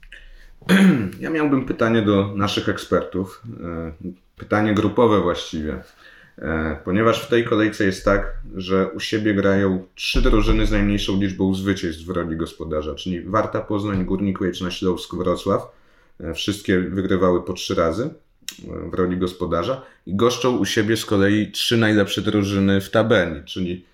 <clears throat> Ja miałbym pytanie do naszych ekspertów, e, pytanie grupowe właściwie, e, ponieważ w tej kolejce jest tak, że u siebie grają trzy drużyny z najmniejszą liczbą zwycięstw w roli gospodarza, czyli Warta Poznań, Górnik Łęczna, Śląsk, Wrocław. Wszystkie wygrywały po trzy razy w roli gospodarza i goszczą u siebie z kolei trzy najlepsze drużyny w tabeli, czyli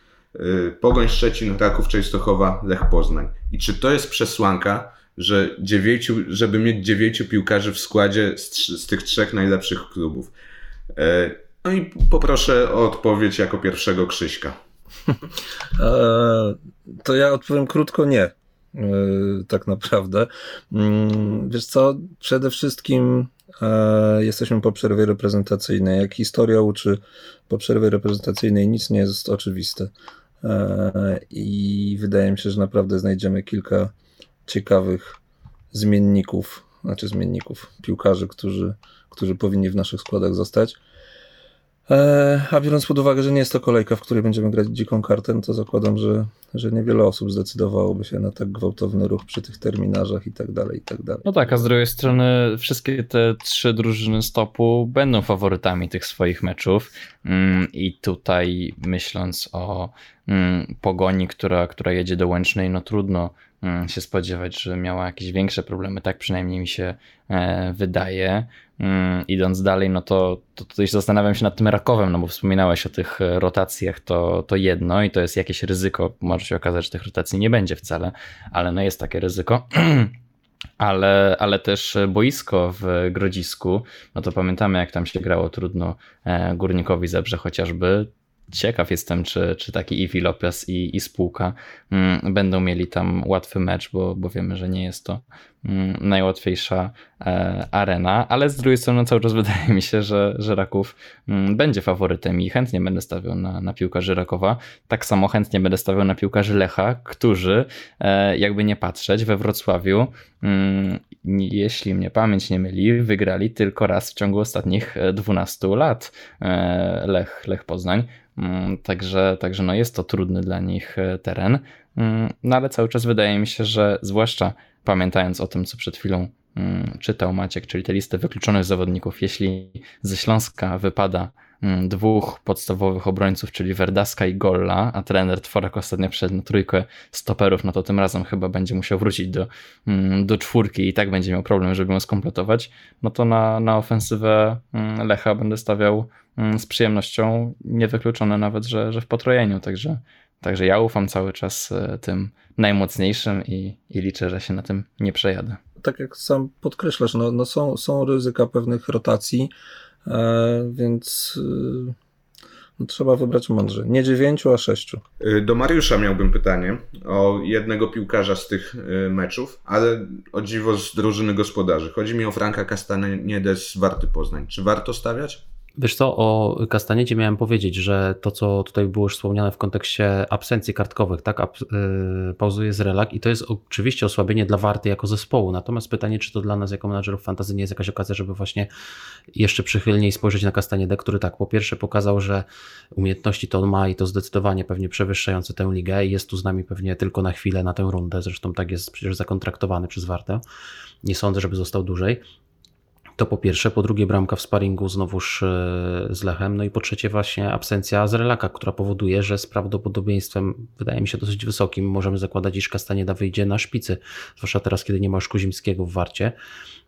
Pogoń Szczecin, Raków Częstochowa, Lech Poznań. I czy to jest przesłanka, że dziewięciu, żeby mieć dziewięciu piłkarzy w składzie z, z tych trzech najlepszych klubów? E, no i poproszę o odpowiedź jako pierwszego Krzyśka. <laughs> E, to ja odpowiem krótko nie. E, tak naprawdę. Mm, wiesz co, przede wszystkim jesteśmy po przerwie reprezentacyjnej. Jak historia uczy, po przerwie reprezentacyjnej nic nie jest oczywiste. I wydaje mi się, że naprawdę znajdziemy kilka ciekawych zmienników, znaczy zmienników, piłkarzy, którzy, którzy powinni w naszych składach zostać. E, a biorąc pod uwagę, że nie jest to kolejka, w której będziemy grać dziką kartę, no to zakładam, że, że niewiele osób zdecydowałoby się na tak gwałtowny ruch przy tych terminarzach i tak dalej, i tak dalej. No tak, a z drugiej strony wszystkie te trzy drużyny stopu będą faworytami tych swoich meczów mm, i tutaj myśląc o mm, pogoni, która, która jedzie do Łęcznej, no trudno się spodziewać, że miała jakieś większe problemy, tak przynajmniej mi się e, wydaje. Mm, idąc dalej, no to, to tutaj zastanawiam się nad tym Rakowem, no bo wspominałeś o tych e, rotacjach, to, to jedno i to jest jakieś ryzyko, może się okazać, że tych rotacji nie będzie wcale, ale no jest takie ryzyko. <clears throat> ale, ale też boisko w Grodzisku, no to pamiętamy jak tam się grało trudno e, Górnikowi Zebrze chociażby, ciekaw jestem, czy, czy taki Iwi Lopez i, i spółka mm, będą mieli tam łatwy mecz, bo, bo wiemy, że nie jest to mm, najłatwiejsza e, arena, ale z drugiej strony cały czas <laughs> wydaje mi się, że, że Raków mm, będzie faworytem i chętnie będę stawiał na, na piłkarzy Rakowa. Tak samo chętnie będę stawiał na piłkarzy Lecha, którzy e, jakby nie patrzeć we Wrocławiu, jeśli mnie pamięć nie myli, wygrali tylko raz w ciągu ostatnich 12 lat e, Lech, Lech Poznań. Mm, także, także no jest to trudny dla nich e, teren, mm, no ale cały czas wydaje mi się, że zwłaszcza pamiętając o tym, co przed chwilą mm, czytał Maciek, czyli tę listę wykluczonych zawodników, jeśli ze Śląska wypada dwóch podstawowych obrońców, czyli Verdaska i Golla, a trener Tworek ostatnio przed na trójkę stoperów, no to tym razem chyba będzie musiał wrócić do, do czwórki i tak będzie miał problem, żeby ją skompletować, no to na, na ofensywę Lecha będę stawiał z przyjemnością, niewykluczone nawet, że, że w potrojeniu, także, także ja ufam cały czas e, tym najmocniejszym i, i liczę, że się na tym nie przejadę. Tak jak sam podkreślasz, no, no są, są ryzyka pewnych rotacji, e, więc e, No, trzeba wybrać mądrze. Nie dziewięciu, a sześciu. Do Mariusza miałbym pytanie o jednego piłkarza z tych meczów, ale o dziwo z drużyny gospodarzy. Chodzi mi o Franka Castanedę z Warty Poznań. Czy warto stawiać? Wiesz co, o Kastaniecie miałem powiedzieć, że to, co tutaj było już wspomniane w kontekście absencji kartkowych, tak, Ab yy, pauzuje z relak i to jest oczywiście osłabienie dla Warty jako zespołu, natomiast pytanie, czy to dla nas jako menadżerów fantazy nie jest jakaś okazja, żeby właśnie jeszcze przychylniej spojrzeć na Kastaniedę, który tak, po pierwsze pokazał, że umiejętności to on ma i to zdecydowanie pewnie przewyższające tę ligę i jest tu z nami pewnie tylko na chwilę, na tę rundę, zresztą tak jest przecież zakontraktowany przez Wartę, nie sądzę, żeby został dłużej, to po pierwsze, po drugie bramka w sparingu znowuż e, z Lechem, no i po trzecie właśnie absencja z relaka, która powoduje, że z prawdopodobieństwem, wydaje mi się dosyć wysokim, możemy zakładać, iż Kastanieda wyjdzie na szpicy, zwłaszcza teraz, kiedy nie ma już Kuzimskiego w Warcie,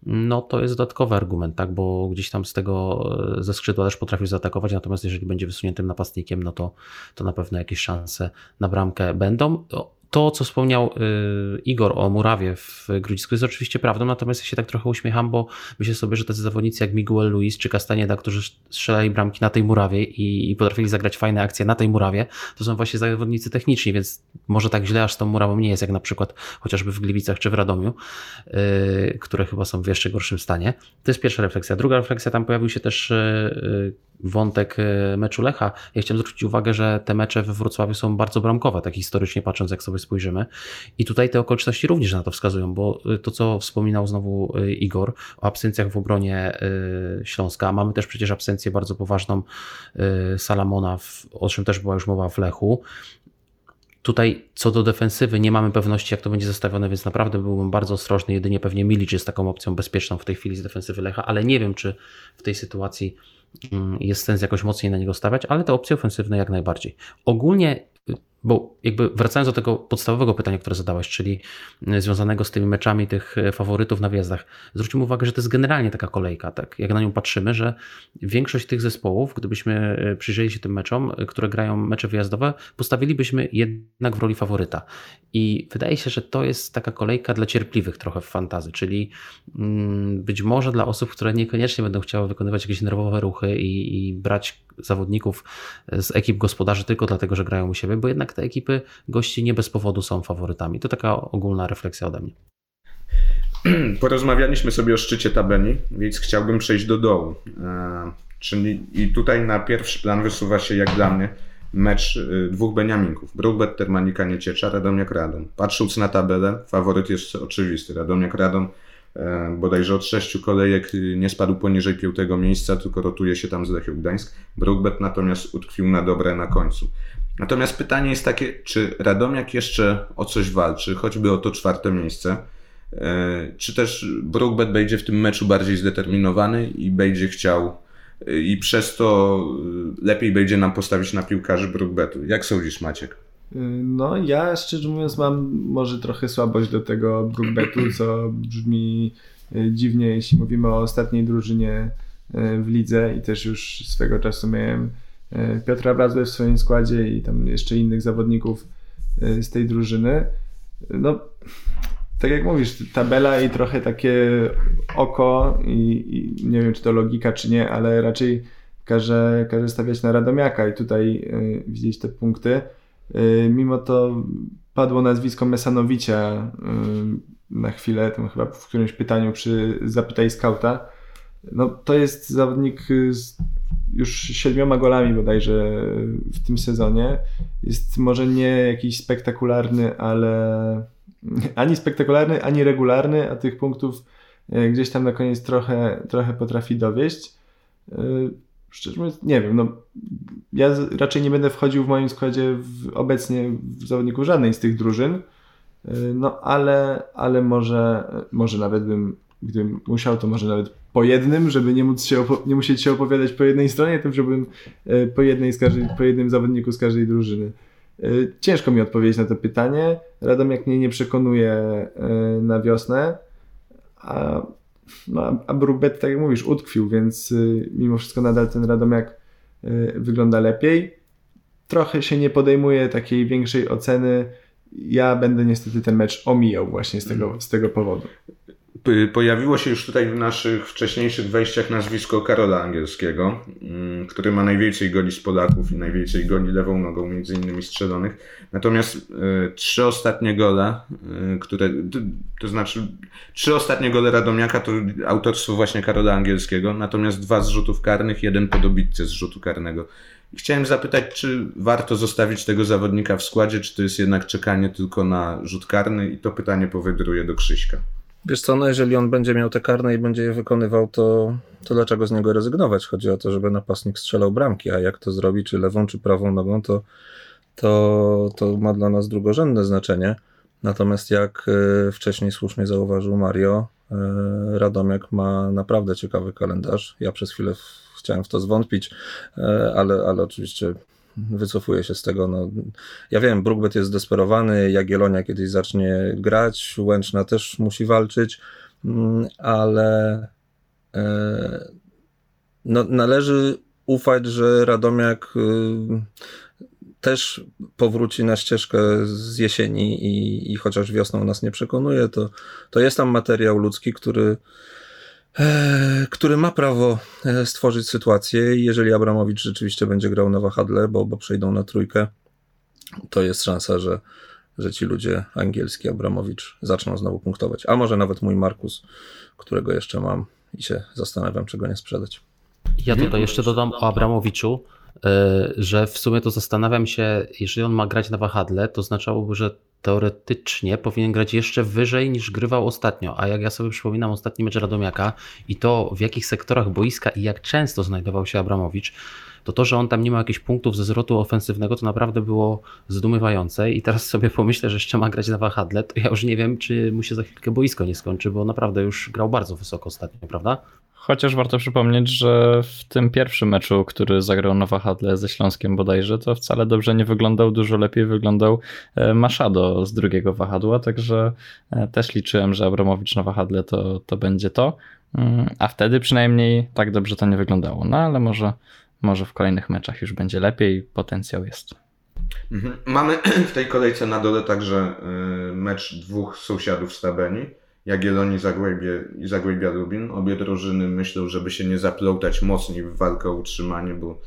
no to jest dodatkowy argument, tak, bo gdzieś tam z tego, e, ze skrzydła też potrafił zaatakować, natomiast jeżeli będzie wysuniętym napastnikiem, no to, to na pewno jakieś szanse na bramkę będą to, co wspomniał y, Igor o Murawie w Grudzisku jest oczywiście prawdą, natomiast ja się tak trochę uśmiecham, bo myślę sobie, że tacy zawodnicy jak Miguel Luis czy Castaneda, którzy strzelali bramki na tej murawie i, i potrafili zagrać fajne akcje na tej murawie, to są właśnie zawodnicy techniczni, więc może tak źle aż tą murawą nie jest, jak na przykład chociażby w Gliwicach czy w Radomiu, yy, które chyba są w jeszcze gorszym stanie. To jest pierwsza refleksja. Druga refleksja, tam pojawił się też yy, wątek yy, meczu Lecha. Ja chciałem zwrócić uwagę, że te mecze we Wrocławiu są bardzo bramkowe, tak historycznie patrząc, jak sobie spojrzymy. I tutaj te okoliczności również na to wskazują, bo y, to, co wspominał znowu y, Igor o absencjach w obronie Śląska, mamy też przecież absencję bardzo poważną Salamona, o czym też była już mowa w Lechu. Tutaj co do defensywy nie mamy pewności, jak to będzie zestawione, więc naprawdę byłbym bardzo ostrożny. Jedynie pewnie Milic jest taką opcją bezpieczną w tej chwili z defensywy Lecha, ale nie wiem, czy w tej sytuacji jest sens jakoś mocniej na niego stawiać, ale te opcje ofensywne jak najbardziej. Ogólnie bo jakby wracając do tego podstawowego pytania, które zadałeś, czyli e, związanego z tymi meczami tych e, faworytów na wjazdach, zwróćmy uwagę, że to jest generalnie taka kolejka, tak? Jak na nią patrzymy, że większość tych zespołów, gdybyśmy przyjrzeli się tym meczom, które grają mecze wyjazdowe, postawilibyśmy jednak w roli faworyta. I wydaje się, że to jest taka kolejka dla cierpliwych trochę w fantazy, czyli mm, być może dla osób, które niekoniecznie będą chciały wykonywać jakieś nerwowe ruchy i, i brać zawodników z ekip gospodarzy tylko dlatego, że grają u siebie, bo jednak te ekipy gości nie bez powodu są faworytami. To taka ogólna refleksja ode mnie. <clears throat> Porozmawialiśmy sobie o szczycie tabeli, więc chciałbym przejść do dołu. E, czyli i tutaj na pierwszy plan wysuwa się, jak dla mnie, mecz y, dwóch Beniaminków. Brookbet, Termanika, Nieciecza, Radomiak, Radom. Patrząc na tabelę, faworyt jest oczywisty. Radomiak, Radom E, bodajże od sześciu kolejek nie spadł poniżej piątego miejsca, tylko rotuje się tam z Lechią Gdańsk. Brookbet natomiast utkwił na dobre na końcu. Natomiast pytanie jest takie, czy Radomiak jeszcze o coś walczy, choćby o to czwarte miejsce, e, czy też Brookbet będzie w tym meczu bardziej zdeterminowany i będzie chciał y, i przez to lepiej będzie nam postawić na piłkarzy Brookbetu. Jak sądzisz Maciek? No, ja szczerze mówiąc mam może trochę słabość do tego Brookbetu, co brzmi e, dziwnie, jeśli mówimy o ostatniej drużynie e, w lidze i też już swego czasu miałem e, Piotra Brazłę w swoim składzie i tam jeszcze innych zawodników z tej drużyny. No, tak jak mówisz, tabela i trochę takie oko i, i nie wiem, czy to logika, czy nie, ale raczej każe, każe stawiać na Radomiaka i tutaj y, widzieć te punkty. Y, mimo to padło nazwisko Mesanowicia y, na chwilę, tam chyba w którymś pytaniu przy Zapytaj Skauta. No, to jest zawodnik z już siedmioma golami bodajże w tym sezonie. Jest może nie jakiś spektakularny, ale <laughs> ani spektakularny, ani regularny, a tych punktów y, gdzieś tam na koniec trochę, trochę potrafi dowieść szczerze mówiąc, nie wiem, no ja raczej nie będę wchodził w moim składzie w, obecnie w zawodników żadnej z tych drużyn, y, no ale, ale może, może nawet bym, gdybym musiał, to może nawet po jednym, żeby nie, móc się nie musieć się opowiadać po jednej stronie, to żebym y, po, jednej z każdej, po jednym zawodniku z każdej drużyny. Y, ciężko mi odpowiedzieć na to pytanie. Radomiak mnie nie przekonuje na wiosnę, a no, a Brookbet, tak jak mówisz, utkwił, więc y, mimo wszystko nadal ten Radomiak y, wygląda lepiej. Trochę się nie podejmuje takiej większej oceny. Ja będę niestety ten mecz omijał właśnie z tego, z tego powodu. Pojawiło się już tutaj w naszych wcześniejszych wejściach nazwisko Karola Angielskiego, mm, który ma najwięcej goli z Polaków i najwięcej goli lewą nogą, między innymi strzelonych. Natomiast y, trzy ostatnie gole, y, które, to znaczy trzy ostatnie gole Radomiaka to autorstwo właśnie Karola Angielskiego, natomiast dwa z rzutów karnych, jeden po dobitce z rzutu karnego. Chciałem zapytać, czy warto zostawić tego zawodnika w składzie, czy to jest jednak czekanie tylko na rzut karny i to pytanie powędruje do Krzyśka. Wiesz co, no jeżeli on będzie miał te karne i będzie je wykonywał, to, to dlaczego z niego rezygnować? Chodzi o to, żeby napastnik strzelał bramki, a jak to zrobi, czy lewą, czy prawą nogą, to, to, to ma dla nas drugorzędne znaczenie. Natomiast jak e, wcześniej słusznie zauważył Mario, e, Radomiak ma naprawdę ciekawy kalendarz. Ja przez chwilę chciałem w to zwątpić, e, ale, ale oczywiście wycofuję się z tego. No, ja wiem, Brookbet jest zdesperowany, Jagielonia kiedyś zacznie grać, Łęczna też musi walczyć, mm, ale e, no, należy ufać, że Radomiak y, też powróci na ścieżkę z jesieni i, i chociaż wiosną nas nie przekonuje, to, to jest tam materiał ludzki, który który ma prawo e, stworzyć sytuację jeżeli Abramowicz rzeczywiście będzie grał na wahadle, bo, bo przejdą na trójkę, to jest szansa, że, że ci ludzie angielski Abramowicz zaczną znowu punktować. A może nawet mój Markus, którego jeszcze mam i się zastanawiam, czego nie sprzedać. Ja tutaj jeszcze dodam o Abramowiczu, e, że w sumie to zastanawiam się, jeżeli on ma grać na wahadle, to oznaczałoby, że teoretycznie powinien grać jeszcze wyżej niż grywał ostatnio. A jak ja sobie przypominam ostatni mecz Radomiaka i to w jakich sektorach boiska i jak często znajdował się Abramowicz, to to, że on tam nie ma jakichś punktów ze zwrotu ofensywnego, to naprawdę było zdumiewające. I teraz sobie pomyślę, że jeszcze ma grać na wahadle, to ja już nie wiem, czy mu się za chwilkę boisko nie skończy, bo naprawdę już grał bardzo wysoko ostatnio, prawda? Chociaż warto przypomnieć, że w tym pierwszym meczu, który zagrał na wahadle ze Śląskiem bodajże, to wcale dobrze nie wyglądał, dużo lepiej wyglądał e, Machado z drugiego wahadła, także e, też liczyłem, że Abramowicz na wahadle to, to będzie to, mm, a wtedy przynajmniej tak dobrze to nie wyglądało, no ale może, może w kolejnych meczach już będzie lepiej, potencjał jest. Mhm. Mamy <clears throat> w tej kolejce na dole także e, mecz dwóch sąsiadów z Tabeni. Jagiellonii Zagłębie i Zagłębia Lubin. Obie drużyny myślą, żeby się nie zaplątać mocniej w walkę o utrzymanie, bo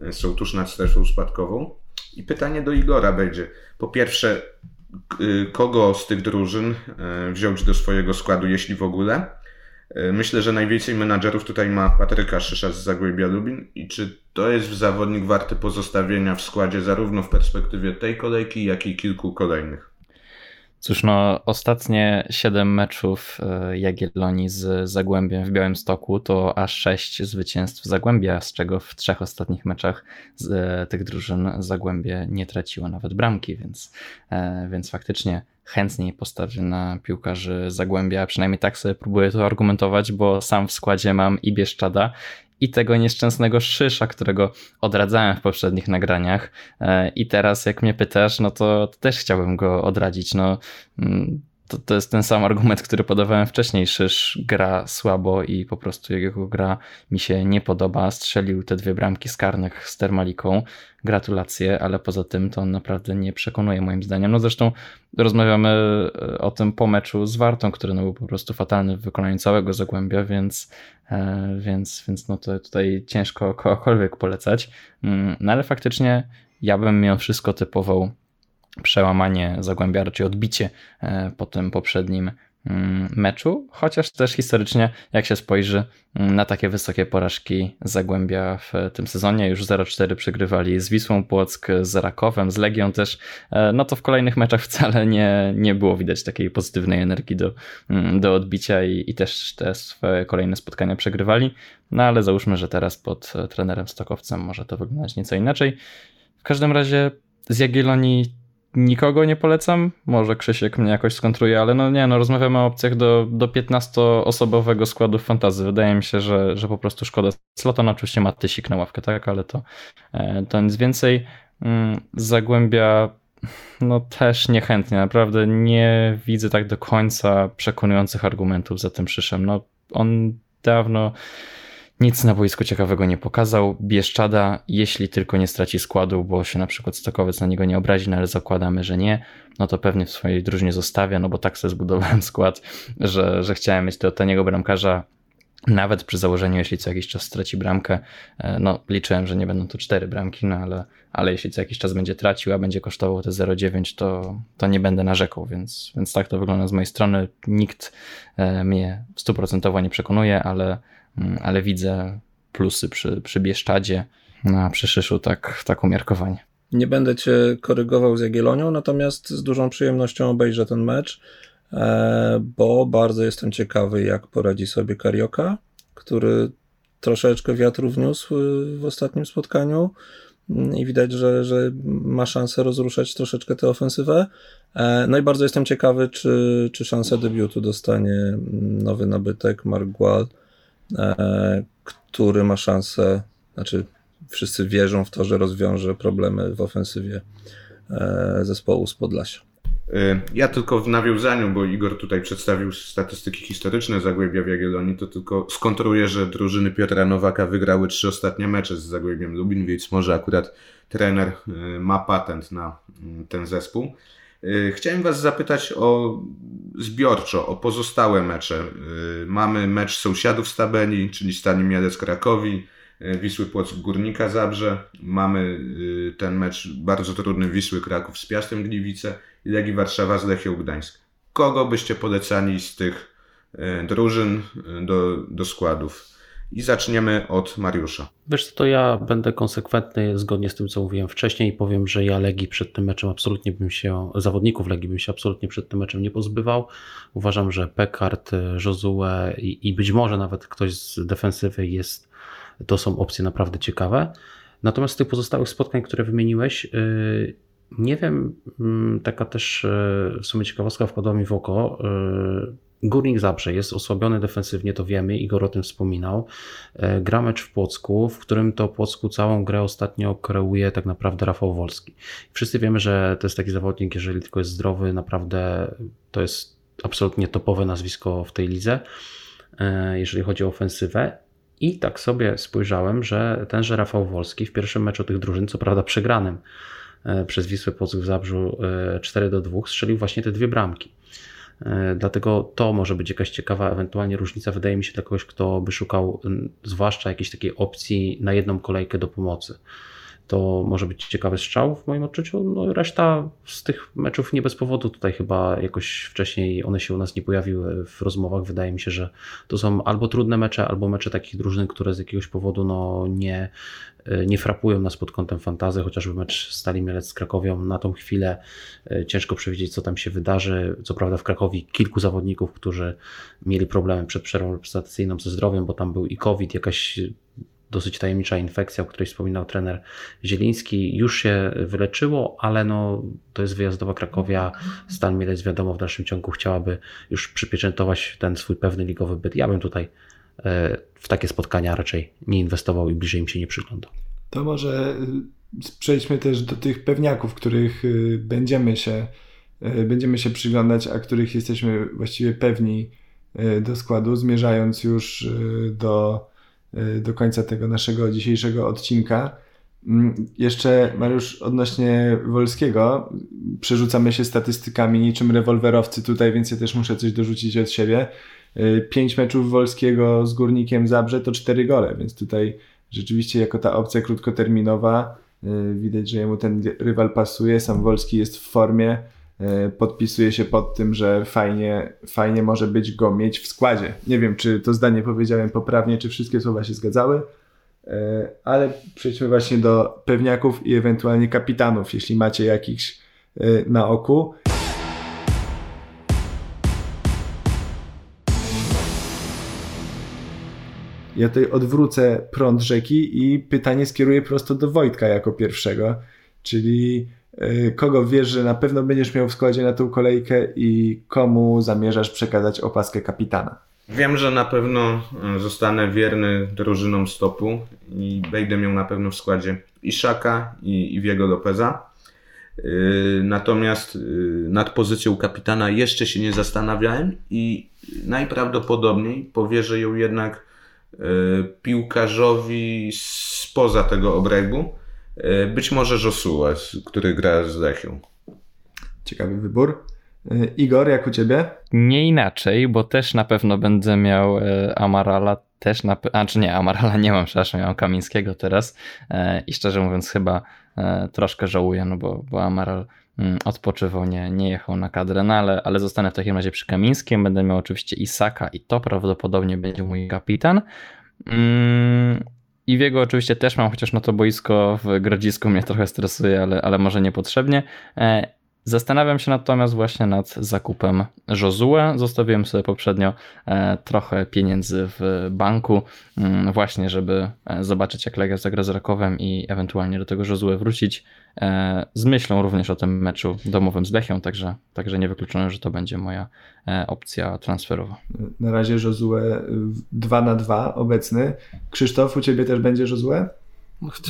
e, są tuż nad strefą spadkową. I pytanie do Igora będzie. Po pierwsze, y, kogo z tych drużyn e, wziąć do swojego składu, jeśli w ogóle? E, myślę, że najwięcej menadżerów tutaj ma Patryka Szysza z Zagłębia Lubin i czy to jest zawodnik warty pozostawienia w składzie zarówno w perspektywie tej kolejki, jak i kilku kolejnych? Cóż, no, ostatnie 7 meczów e, Jagiellonii z Zagłębiem w Białymstoku to aż 6 zwycięstw Zagłębia, z czego w trzech ostatnich meczach z e, tych drużyn Zagłębie nie traciło nawet bramki, więc, e, więc faktycznie chętniej postawię na piłkarzy Zagłębia, przynajmniej tak sobie próbuję to argumentować, bo sam w składzie mam i Bieszczada i tego nieszczęsnego szysza, którego odradzałem w poprzednich nagraniach. E, I teraz, jak mnie pytasz, no to, też chciałbym go odradzić. No, mm, to, to jest ten sam argument, który podawałem wcześniej. Szysz gra słabo i po prostu jego gra mi się nie podoba. Strzelił te dwie bramki z karnych z Termaliką. Gratulacje, ale poza tym to on naprawdę nie przekonuje moim zdaniem. No zresztą rozmawiamy e, o tym po meczu z Wartą, który no był po prostu fatalny w wykonaniu całego Zagłębia, więc, e, więc, więc no to tutaj ciężko kogokolwiek polecać. Mm, no ale faktycznie ja bym mimo wszystko typował przełamanie Zagłębia, raczej odbicie e, po tym poprzednim mm, meczu, chociaż też historycznie, jak się spojrzy mm, na takie wysokie porażki Zagłębia w tym sezonie, już 0-4 przegrywali z Wisłą Płock, z Rakowem, z Legią też, e, no to w kolejnych meczach wcale nie, nie było widać takiej pozytywnej energii do, mm, do odbicia i, i też te swoje kolejne spotkania przegrywali, no ale załóżmy, że teraz pod trenerem Stokowcem może to wyglądać nieco inaczej. W każdym razie z Jagiellonii nikogo nie polecam. Może Krzysiek mnie jakoś skontruje, ale no nie, no rozmawiamy o opcjach do, do 15-osobowego składu fantazy. Wydaje mi się, że, że po prostu szkoda. Slotan oczywiście ma tysik na ławkę, tak, ale to, e, to nic więcej. Mm, Zagłębia no też niechętnie, naprawdę nie widzę tak do końca przekonujących argumentów za tym przyszem. No on dawno nic na boisku ciekawego nie pokazał. Bieszczada, jeśli tylko nie straci składu, bo się na przykład Stokowiec na niego nie obrazi, no ale zakładamy, że nie, no to pewnie w swojej drużynie zostawia, no bo tak sobie zbudowałem <laughs> skład, że, że chciałem mieć tego taniego bramkarza, nawet przy założeniu, jeśli co jakiś czas straci bramkę, e, no liczyłem, że nie będą to cztery bramki, no ale, ale jeśli co jakiś czas będzie tracił, a będzie kosztował te 0,9, to, to nie będę narzekał, więc, więc tak to wygląda z mojej strony. Nikt e, mnie stuprocentowo nie przekonuje, ale, ale widzę plusy przy, przy Bieszczadzie, a przy Szyszu tak, tak umiarkowanie. Nie będę cię korygował z Jagielonią, natomiast z dużą przyjemnością obejrzę ten mecz. E, bo bardzo jestem ciekawy, jak poradzi sobie Karioka, który troszeczkę wiatru wniósł w ostatnim spotkaniu i widać, że, że ma szansę rozruszać troszeczkę tę ofensywę. E, no i bardzo jestem ciekawy, czy, czy szansę debiutu dostanie nowy nabytek Mark Gual, e, który ma szansę, znaczy wszyscy wierzą w to, że rozwiąże problemy w ofensywie zespołu z Podlasia. Y, ja tylko w nawiązaniu, bo Igor tutaj przedstawił statystyki historyczne Zagłębia w Jagiellonii, to tylko skontruję, że drużyny Piotra Nowaka wygrały trzy ostatnie mecze z Zagłębiem Lubin, więc może akurat trener ma patent na mm, ten zespół. Y, chciałem Was zapytać o zbiorczo, o pozostałe mecze. Mamy mecz sąsiadów z tabeli, czyli Stani Mielec Krakowi, Wisły Płock Górnika Zabrze. Mamy ten mecz bardzo trudny Wisły Kraków z Piastem Gliwice i Legii Warszawa z Lechią Gdańsk. Kogo byście polecali z tych drużyn do, do składów? I zaczniemy od Mariusza. Wiesz, to ja będę konsekwentny zgodnie z tym, co mówiłem wcześniej i powiem, że ja Legii przed tym meczem absolutnie bym się, zawodników Legii bym się absolutnie przed tym meczem nie pozbywał. Uważam, że Pekart, Josue i, i być może nawet ktoś z defensywy jest, to są opcje naprawdę ciekawe. Natomiast z tych pozostałych spotkań, które wymieniłeś, yy, nie wiem, mm, taka też e, w sumie ciekawostka wpadła mi w oko. E, Górnik Zabrze jest osłabiony defensywnie, to wiemy, Igor o tym wspominał. E, gra mecz w Płocku, w którym to Płocku całą grę ostatnio kreuje tak naprawdę Rafał Wolski. Wszyscy wiemy, że to jest taki zawodnik, jeżeli tylko jest zdrowy, naprawdę to jest absolutnie topowe nazwisko w tej lidze, jeżeli chodzi o ofensywę. I tak sobie spojrzałem, że tenże Rafał Wolski w pierwszym meczu tych drużyn, co prawda przegranym, E, przez Wisłę Płock w Zabrzu 4 e, do 2 strzelił właśnie te dwie bramki. E, dlatego to może być jakaś ciekawa ewentualnie różnica, wydaje mi się, dla kogoś, kto by szukał zwłaszcza jakiejś takiej opcji na jedną kolejkę do pomocy to może być ciekawy strzał w moim odczuciu. No reszta z tych meczów nie bez powodu tutaj chyba jakoś wcześniej one się u nas nie pojawiły w rozmowach. Wydaje mi się, że to są albo trudne mecze, albo mecze takich drużyn, które z jakiegoś powodu no, nie, nie frapują nas pod kątem fantazy, chociażby mecz Stali Mielec z Krakowią na tą chwilę e, ciężko przewidzieć, co tam się wydarzy. Co prawda w Krakowie kilku zawodników, którzy mieli problemy przed przerwą reprezentacyjną ze zdrowiem, bo tam był i COVID, jakaś dosyć tajemnicza infekcja, o której wspominał trener Zieliński, już się wyleczyło, ale no, to jest wyjazdowa Krakowia. Stan Mielec wiadomo w dalszym ciągu chciałaby już przypieczętować ten swój pewny ligowy byt. Ja bym tutaj e, w takie spotkania raczej nie inwestował i bliżej im się nie przyglądał. To może y, przejdźmy też do tych pewniaków, których y, będziemy się, będziemy się przyglądać, a których jesteśmy właściwie pewni do składu, zmierzając już do do końca tego naszego dzisiejszego odcinka. Mm, jeszcze, Mariusz, odnośnie Wolskiego, przerzucamy się statystykami niczym rewolwerowcy tutaj, więc ja też muszę coś dorzucić od siebie. Y, pięć meczów Wolskiego z Górnikiem Zabrze to cztery gole, więc tutaj rzeczywiście jako ta opcja krótkoterminowa y, widać, że jemu ten rywal pasuje, sam Wolski jest w formie, podpisuje się pod tym, że fajnie, fajnie może być go mieć w składzie. Nie wiem, czy to zdanie powiedziałem poprawnie, czy wszystkie słowa się zgadzały, e, ale przejdźmy właśnie do pewniaków i ewentualnie kapitanów, jeśli macie jakichś e, na oku. Ja tutaj odwrócę prąd rzeki i pytanie skieruję prosto do Wojtka jako pierwszego, czyli kogo wiesz, że na pewno będziesz miał w składzie na tą kolejkę i komu zamierzasz przekazać opaskę kapitana? Wiem, że na pewno y, zostanę wierny drużynom stopu i będę miał na pewno w składzie Iszaka i Iwiego Lopeza. Y, natomiast nad pozycją kapitana jeszcze się nie zastanawiałem i najprawdopodobniej powierzę ją jednak piłkarzowi spoza tego obrębu. Być może Josua, który gra z Lechią. Ciekawy wybór. Igor, jak u ciebie? Nie inaczej, bo też na pewno będę miał Amarala też na. A czy nie, Amarala nie mam, przepraszam, miałem Kamińskiego teraz. E, I szczerze mówiąc, chyba e, troszkę żałuję, no bo, bo Amaral mm, odpoczywał, nie, nie jechał na kadrę, no ale, ale zostanę w takim razie przy Kamińskim. Będę miał oczywiście Isaka i to prawdopodobnie będzie mój kapitan. I w jego oczywiście też mam, chociaż na to boisko w Grodzisku mnie trochę stresuje, ale, ale może niepotrzebnie. Zastanawiam się natomiast właśnie nad zakupem Josue. Zostawiłem sobie poprzednio e, trochę pieniędzy w banku, mm, właśnie żeby e, zobaczyć jak Legia zagra z Rakowem i ewentualnie do tego Josue wrócić e, z myślą również o tym meczu domowym z Lechią, także, także nie wykluczone, że to będzie moja opcja transferowa. Na razie Josue 2 na 2 obecny. Krzysztof, u Ciebie też będzie Josue?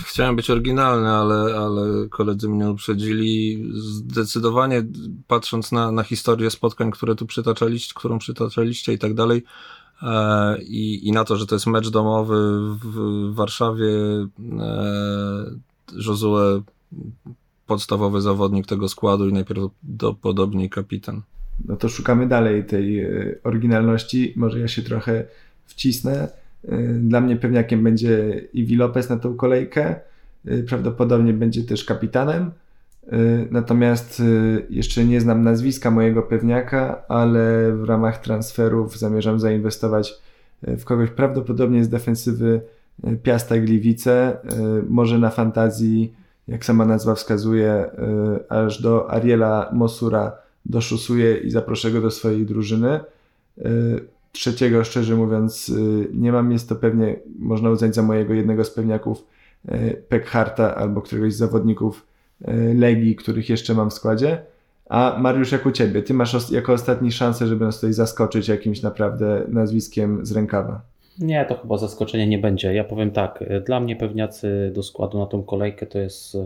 Chciałem być oryginalny, ale, ale koledzy mnie uprzedzili. Zdecydowanie patrząc na, na historię spotkań, które tu przytaczaliście, którą przytaczaliście i tak dalej, e, i, i na to, że to jest mecz domowy w Warszawie, e, Josue podstawowy zawodnik tego składu i najprawdopodobniej kapitan. No to szukamy dalej tej e, oryginalności. Może ja się trochę wcisnę dla mnie pewniakiem będzie Iwi Lopez na tą kolejkę. Y, prawdopodobnie będzie też kapitanem. Y, natomiast jeszcze nie znam nazwiska mojego pewniaka, ale w ramach transferów zamierzam zainwestować w kogoś prawdopodobnie z defensywy Piasta Gliwice, może na fantazji, jak sama nazwa wskazuje, aż do Ariela Mosura doszusuje i zaproszę go do swojej drużyny trzeciego, szczerze mówiąc, y, nie mam. Jest to pewnie, można uznać za mojego jednego z pewniaków y, Pekharta albo któregoś z zawodników y, Legii, których jeszcze mam w składzie. A Mariusz, jak u Ciebie? Ty masz jako ostatni szansę, żeby nas tutaj zaskoczyć jakimś naprawdę nazwiskiem z rękawa. Nie, to chyba zaskoczenie nie będzie. Ja powiem tak, dla mnie pewniacy do składu na tą kolejkę to jest,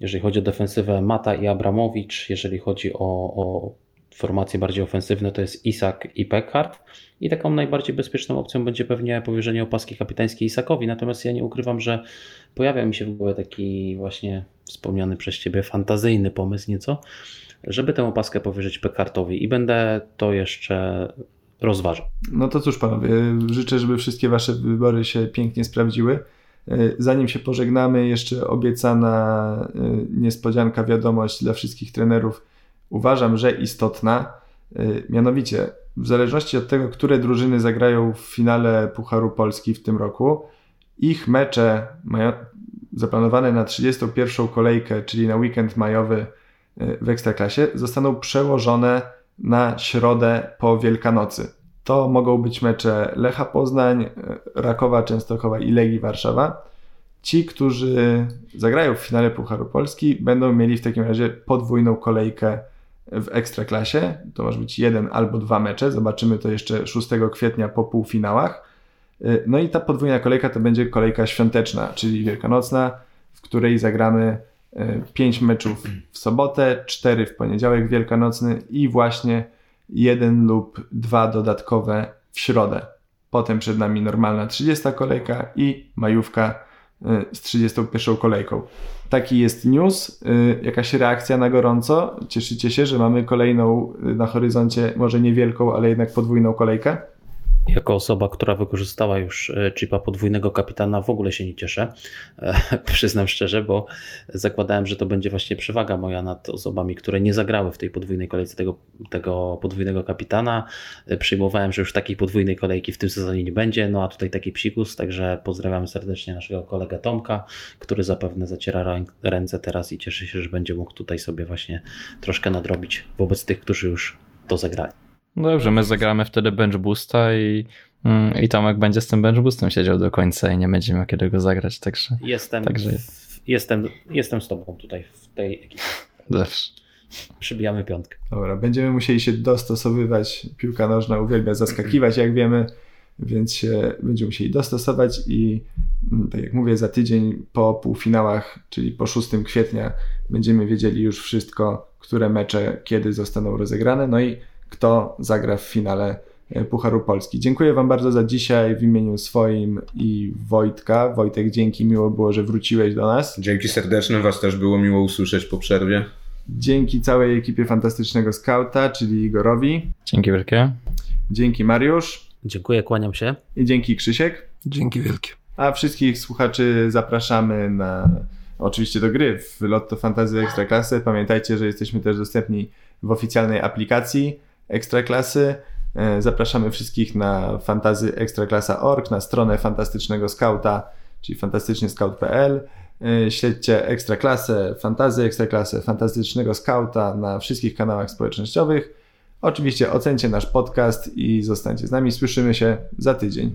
jeżeli chodzi o defensywę, Mata i Abramowicz, jeżeli chodzi o, o formacje bardziej ofensywne to jest Isak i Peckhart i taką najbardziej bezpieczną opcją będzie pewnie powierzenie opaski kapitańskiej Isakowi, natomiast ja nie ukrywam, że pojawia mi się w głowie taki właśnie wspomniany przez Ciebie fantazyjny pomysł nieco, żeby tę opaskę powierzyć Peckhartowi i będę to jeszcze rozważał. No to cóż panowie, życzę, żeby wszystkie Wasze wybory się pięknie sprawdziły. Zanim się pożegnamy, jeszcze obiecana e, niespodzianka, wiadomość dla wszystkich trenerów uważam, że istotna. Y, mianowicie, w zależności od tego, które drużyny zagrają w finale Pucharu Polski w tym roku, ich mecze mają zaplanowane na 31 kolejkę, czyli na weekend majowy y, w Ekstraklasie, zostaną przełożone na środę po Wielkanocy. To mogą być mecze Lecha Poznań, y, Rakowa Częstochowa i Legii Warszawa. Ci, którzy zagrają w finale Pucharu Polski, będą mieli w takim razie podwójną kolejkę w Ekstraklasie. To może być jeden albo dwa mecze. Zobaczymy to jeszcze 6 kwietnia po półfinałach. Y, no i ta podwójna kolejka to będzie kolejka świąteczna, czyli wielkanocna, w której zagramy 5 y, meczów w sobotę, 4 w poniedziałek wielkanocny i właśnie jeden lub dwa dodatkowe w środę. Potem przed nami normalna 30 kolejka i majówka z 31 kolejką. Taki jest news. Y, jakaś reakcja na gorąco? Cieszycie się, że mamy kolejną y, na horyzoncie, może niewielką, ale jednak podwójną kolejkę? Jako osoba, która wykorzystała już e, chipa podwójnego kapitana, w ogóle się nie cieszę. E, <laughs> przyznam szczerze, bo zakładałem, że to będzie właśnie przewaga moja nad osobami, które nie zagrały w tej podwójnej kolejce tego, tego podwójnego kapitana. E, przyjmowałem, że już takiej podwójnej kolejki w tym sezonie nie będzie, no a tutaj taki psikus, także pozdrawiam serdecznie naszego kolegę Tomka, który zapewne zaciera ręce teraz i cieszy się, że będzie mógł tutaj sobie właśnie troszkę nadrobić wobec tych, którzy już to zagrali. No dobrze, my zagramy wtedy bench boosta i, mm, i Tomek będzie z tym bench boostem siedział do końca i nie będzie miał kiedy go zagrać, także... Jestem, także... jestem, jestem z tobą tutaj w tej ekipie. Zawsze. Przybijamy piątkę. Dobra, będziemy musieli się dostosowywać. Piłka nożna uwielbia zaskakiwać, jak wiemy, więc się będziemy musieli dostosować i mm, tak jak mówię, za tydzień po półfinałach, czyli po 6 kwietnia będziemy wiedzieli już wszystko, które mecze kiedy zostaną rozegrane. No i kto zagra w finale Pucharu Polski. Dziękuję Wam bardzo za dzisiaj w imieniu swoim i Wojtka. Wojtek, dzięki, miło było, że wróciłeś do nas. Dzięki serdeczne, Was też było miło usłyszeć po przerwie. Dzięki całej ekipie Fantastycznego Skauta, czyli Igorowi. Dzięki wielkie. Dzięki Mariusz. Dziękuję, kłaniam się. I dzięki Krzysiek. Dzięki wielkie. A wszystkich słuchaczy zapraszamy na oczywiście do gry w Lotto Fantasy Ekstraklasy. Pamiętajcie, że jesteśmy też dostępni w oficjalnej aplikacji Ekstraklasy. E, zapraszamy wszystkich na fantazyekstraklasa.org, na stronę Fantastycznego Skauta, czyli fantastycznyscout.pl. E, śledźcie Ekstraklasę, Fantazy Ekstraklasę, Fantastycznego Skauta na wszystkich kanałach społecznościowych. Oczywiście ocencie nasz podcast i zostańcie z nami. Słyszymy się za tydzień.